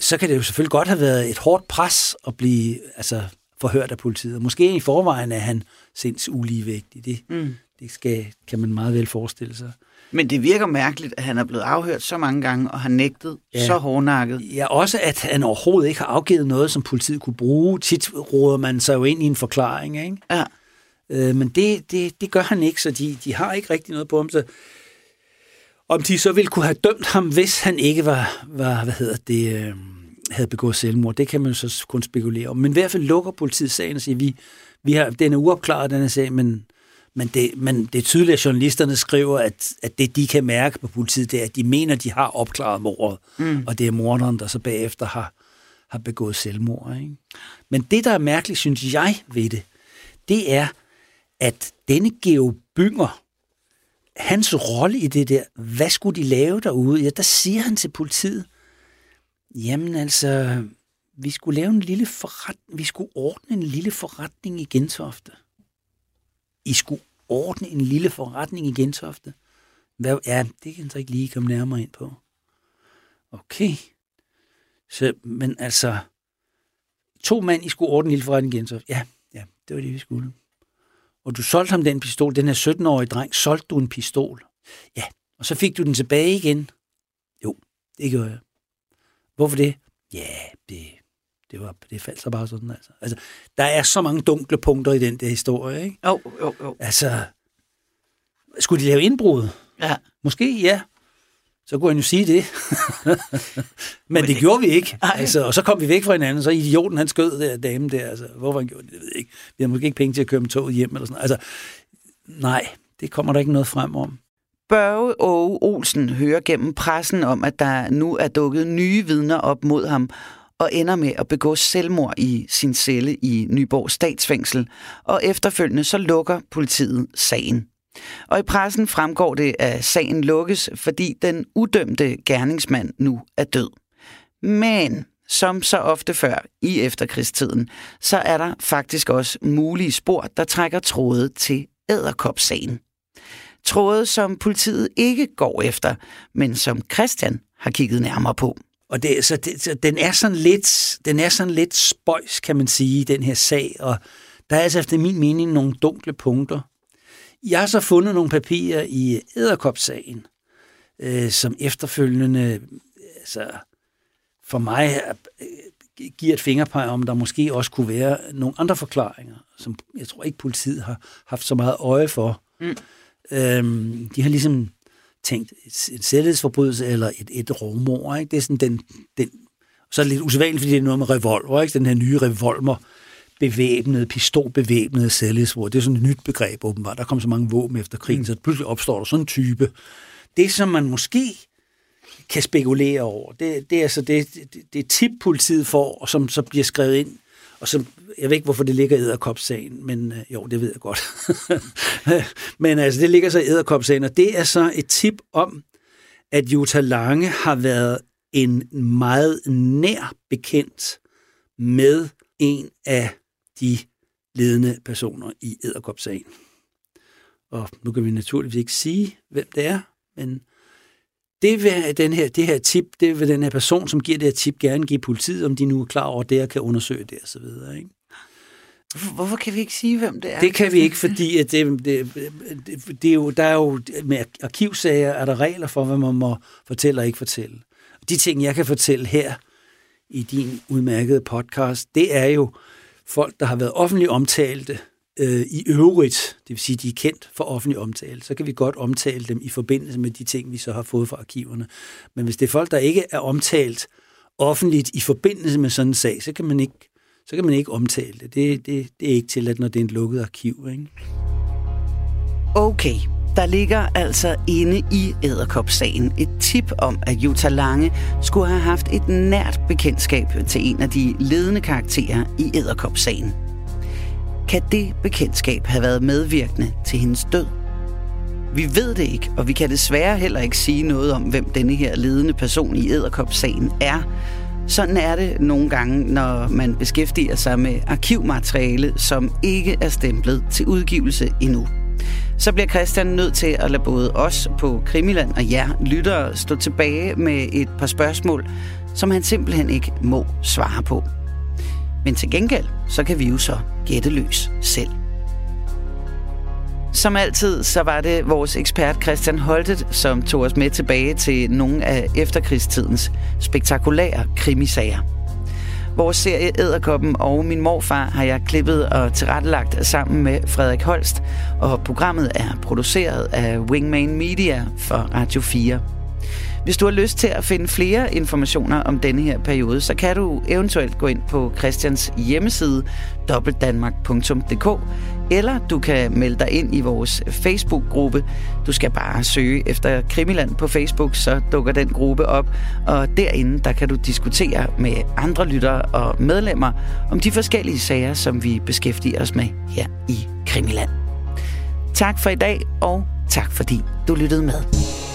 så kan det jo selvfølgelig godt have været et hårdt pres at blive altså, forhørt af politiet. Måske i forvejen er han sinds uligevægtig. Det, mm. Det skal, kan man meget vel forestille sig. Men det virker mærkeligt, at han er blevet afhørt så mange gange og har nægtet ja. så hårdnakket. Ja, også at han overhovedet ikke har afgivet noget, som politiet kunne bruge. Tit råder man sig jo ind i en forklaring, ikke? Ja. Øh, men det, det, det gør han ikke, så de, de har ikke rigtig noget på ham. Så om de så ville kunne have dømt ham, hvis han ikke var, var hvad hedder det, øh, havde begået selvmord, det kan man så kun spekulere om. Men i hvert fald lukker politiet sagen og siger, vi, vi har, den er uopklaret, den her sag, men, men, det, men det er tydeligt, at journalisterne skriver, at, at det, de kan mærke på politiet, det er, at de mener, de har opklaret mordet, mm. og det er morderen, der så bagefter har, har begået selvmord. Ikke? Men det, der er mærkeligt, synes jeg ved det, det er, at denne Geo Bynger, hans rolle i det der, hvad skulle de lave derude? Ja, der siger han til politiet, jamen altså, vi skulle lave en lille forretning, vi skulle ordne en lille forretning i Gentofte. I skulle ordne en lille forretning i Gentofte. Hvad, ja, det kan jeg så ikke lige komme nærmere ind på. Okay. Så, men altså, to mand, I skulle ordne en lille forretning i Gentofte. Ja, ja, det var det, vi skulle og du solgte ham den pistol, den her 17-årige dreng, solgte du en pistol. Ja, og så fik du den tilbage igen. Jo, det gjorde jeg. Hvorfor det? Ja, det, det, var, det faldt så bare sådan. Altså. altså, der er så mange dunkle punkter i den der historie, ikke? Jo, jo, jo. Altså, skulle de lave indbrud? Ja. Måske, ja så kunne han jo sige det. Men det gjorde vi ikke. Altså, og så kom vi væk fra hinanden, så idioten han skød der dame der. Altså, hvorfor han gjorde det, det ved jeg ikke. Vi har måske ikke penge til at køre med toget hjem eller sådan Altså, nej, det kommer der ikke noget frem om. Børge Åge Olsen hører gennem pressen om, at der nu er dukket nye vidner op mod ham, og ender med at begå selvmord i sin celle i Nyborg statsfængsel, og efterfølgende så lukker politiet sagen. Og i pressen fremgår det, at sagen lukkes, fordi den udømte gerningsmand nu er død. Men som så ofte før i efterkrigstiden, så er der faktisk også mulige spor, der trækker tråde til æderkopsagen. Tråde, som politiet ikke går efter, men som Christian har kigget nærmere på. Og det, så, det, så den, er sådan lidt, den er sådan lidt spøjs, kan man sige, den her sag. Og der er altså efter min mening nogle dunkle punkter. Jeg har så fundet nogle papirer i æderkopsagen, øh, som efterfølgende altså, for mig øh, giver et fingerpeg om, der måske også kunne være nogle andre forklaringer, som jeg tror ikke politiet har haft så meget øje for. Mm. Øhm, de har ligesom tænkt en sættighedsforbrydelse eller et, et rovmor. Ikke? Det er sådan den, den, så er det lidt usædvanligt, fordi det er noget med revolver, ikke? den her nye revolver, bevæbnede, pistolbevæbnede selvhedsvåben. Det er sådan et nyt begreb åbenbart. Der kom så mange våben efter krigen, mm. så pludselig opstår der sådan en type. Det, som man måske kan spekulere over, det, det er altså det, det, det tip, politiet får, og som så bliver skrevet ind, og så, jeg ved ikke, hvorfor det ligger i æderkopsagen, men øh, jo, det ved jeg godt. men altså, det ligger så i æderkopsagen, og det er så et tip om, at Jutta Lange har været en meget nær bekendt med en af de ledende personer i æderkopsagen. Og nu kan vi naturligvis ikke sige, hvem det er, men det vil den her, det her tip, det vil den her person, som giver det her tip, gerne give politiet, om de nu er klar over det, og kan undersøge det osv. Ikke? Hvorfor kan vi ikke sige, hvem det er? Det kan vi ikke, fordi at det, det, det, det er jo, der er jo med arkivsager er der regler for, hvad man må fortælle og ikke fortælle. De ting, jeg kan fortælle her i din udmærkede podcast, det er jo, folk, der har været offentligt omtalte øh, i øvrigt, det vil sige, de er kendt for offentlig omtale, så kan vi godt omtale dem i forbindelse med de ting, vi så har fået fra arkiverne. Men hvis det er folk, der ikke er omtalt offentligt i forbindelse med sådan en sag, så kan man ikke, så kan man ikke omtale det. Det, det, det er ikke tilladt, når det er et lukket arkiv. Ikke? Okay, Der ligger altså inde i Æderkop-sagen et tip om, at Jutta Lange skulle have haft et nært bekendtskab til en af de ledende karakterer i Æderkop-sagen. Kan det bekendtskab have været medvirkende til hendes død? Vi ved det ikke, og vi kan desværre heller ikke sige noget om, hvem denne her ledende person i Æderkop-sagen er. Sådan er det nogle gange, når man beskæftiger sig med arkivmateriale, som ikke er stemplet til udgivelse endnu så bliver Christian nødt til at lade både os på Krimiland og jer lyttere stå tilbage med et par spørgsmål, som han simpelthen ikke må svare på. Men til gengæld, så kan vi jo så gætte løs selv. Som altid, så var det vores ekspert Christian Holtet, som tog os med tilbage til nogle af efterkrigstidens spektakulære krimisager. Vores serie Æderkoppen og min morfar har jeg klippet og tilrettelagt sammen med Frederik Holst, og programmet er produceret af Wingman Media for Radio 4. Hvis du har lyst til at finde flere informationer om denne her periode, så kan du eventuelt gå ind på Christians hjemmeside dobbeltdanmark.dk eller du kan melde dig ind i vores Facebook-gruppe. Du skal bare søge efter Krimiland på Facebook, så dukker den gruppe op, og derinde der kan du diskutere med andre lyttere og medlemmer om de forskellige sager, som vi beskæftiger os med her i Krimiland. Tak for i dag, og tak fordi du lyttede med.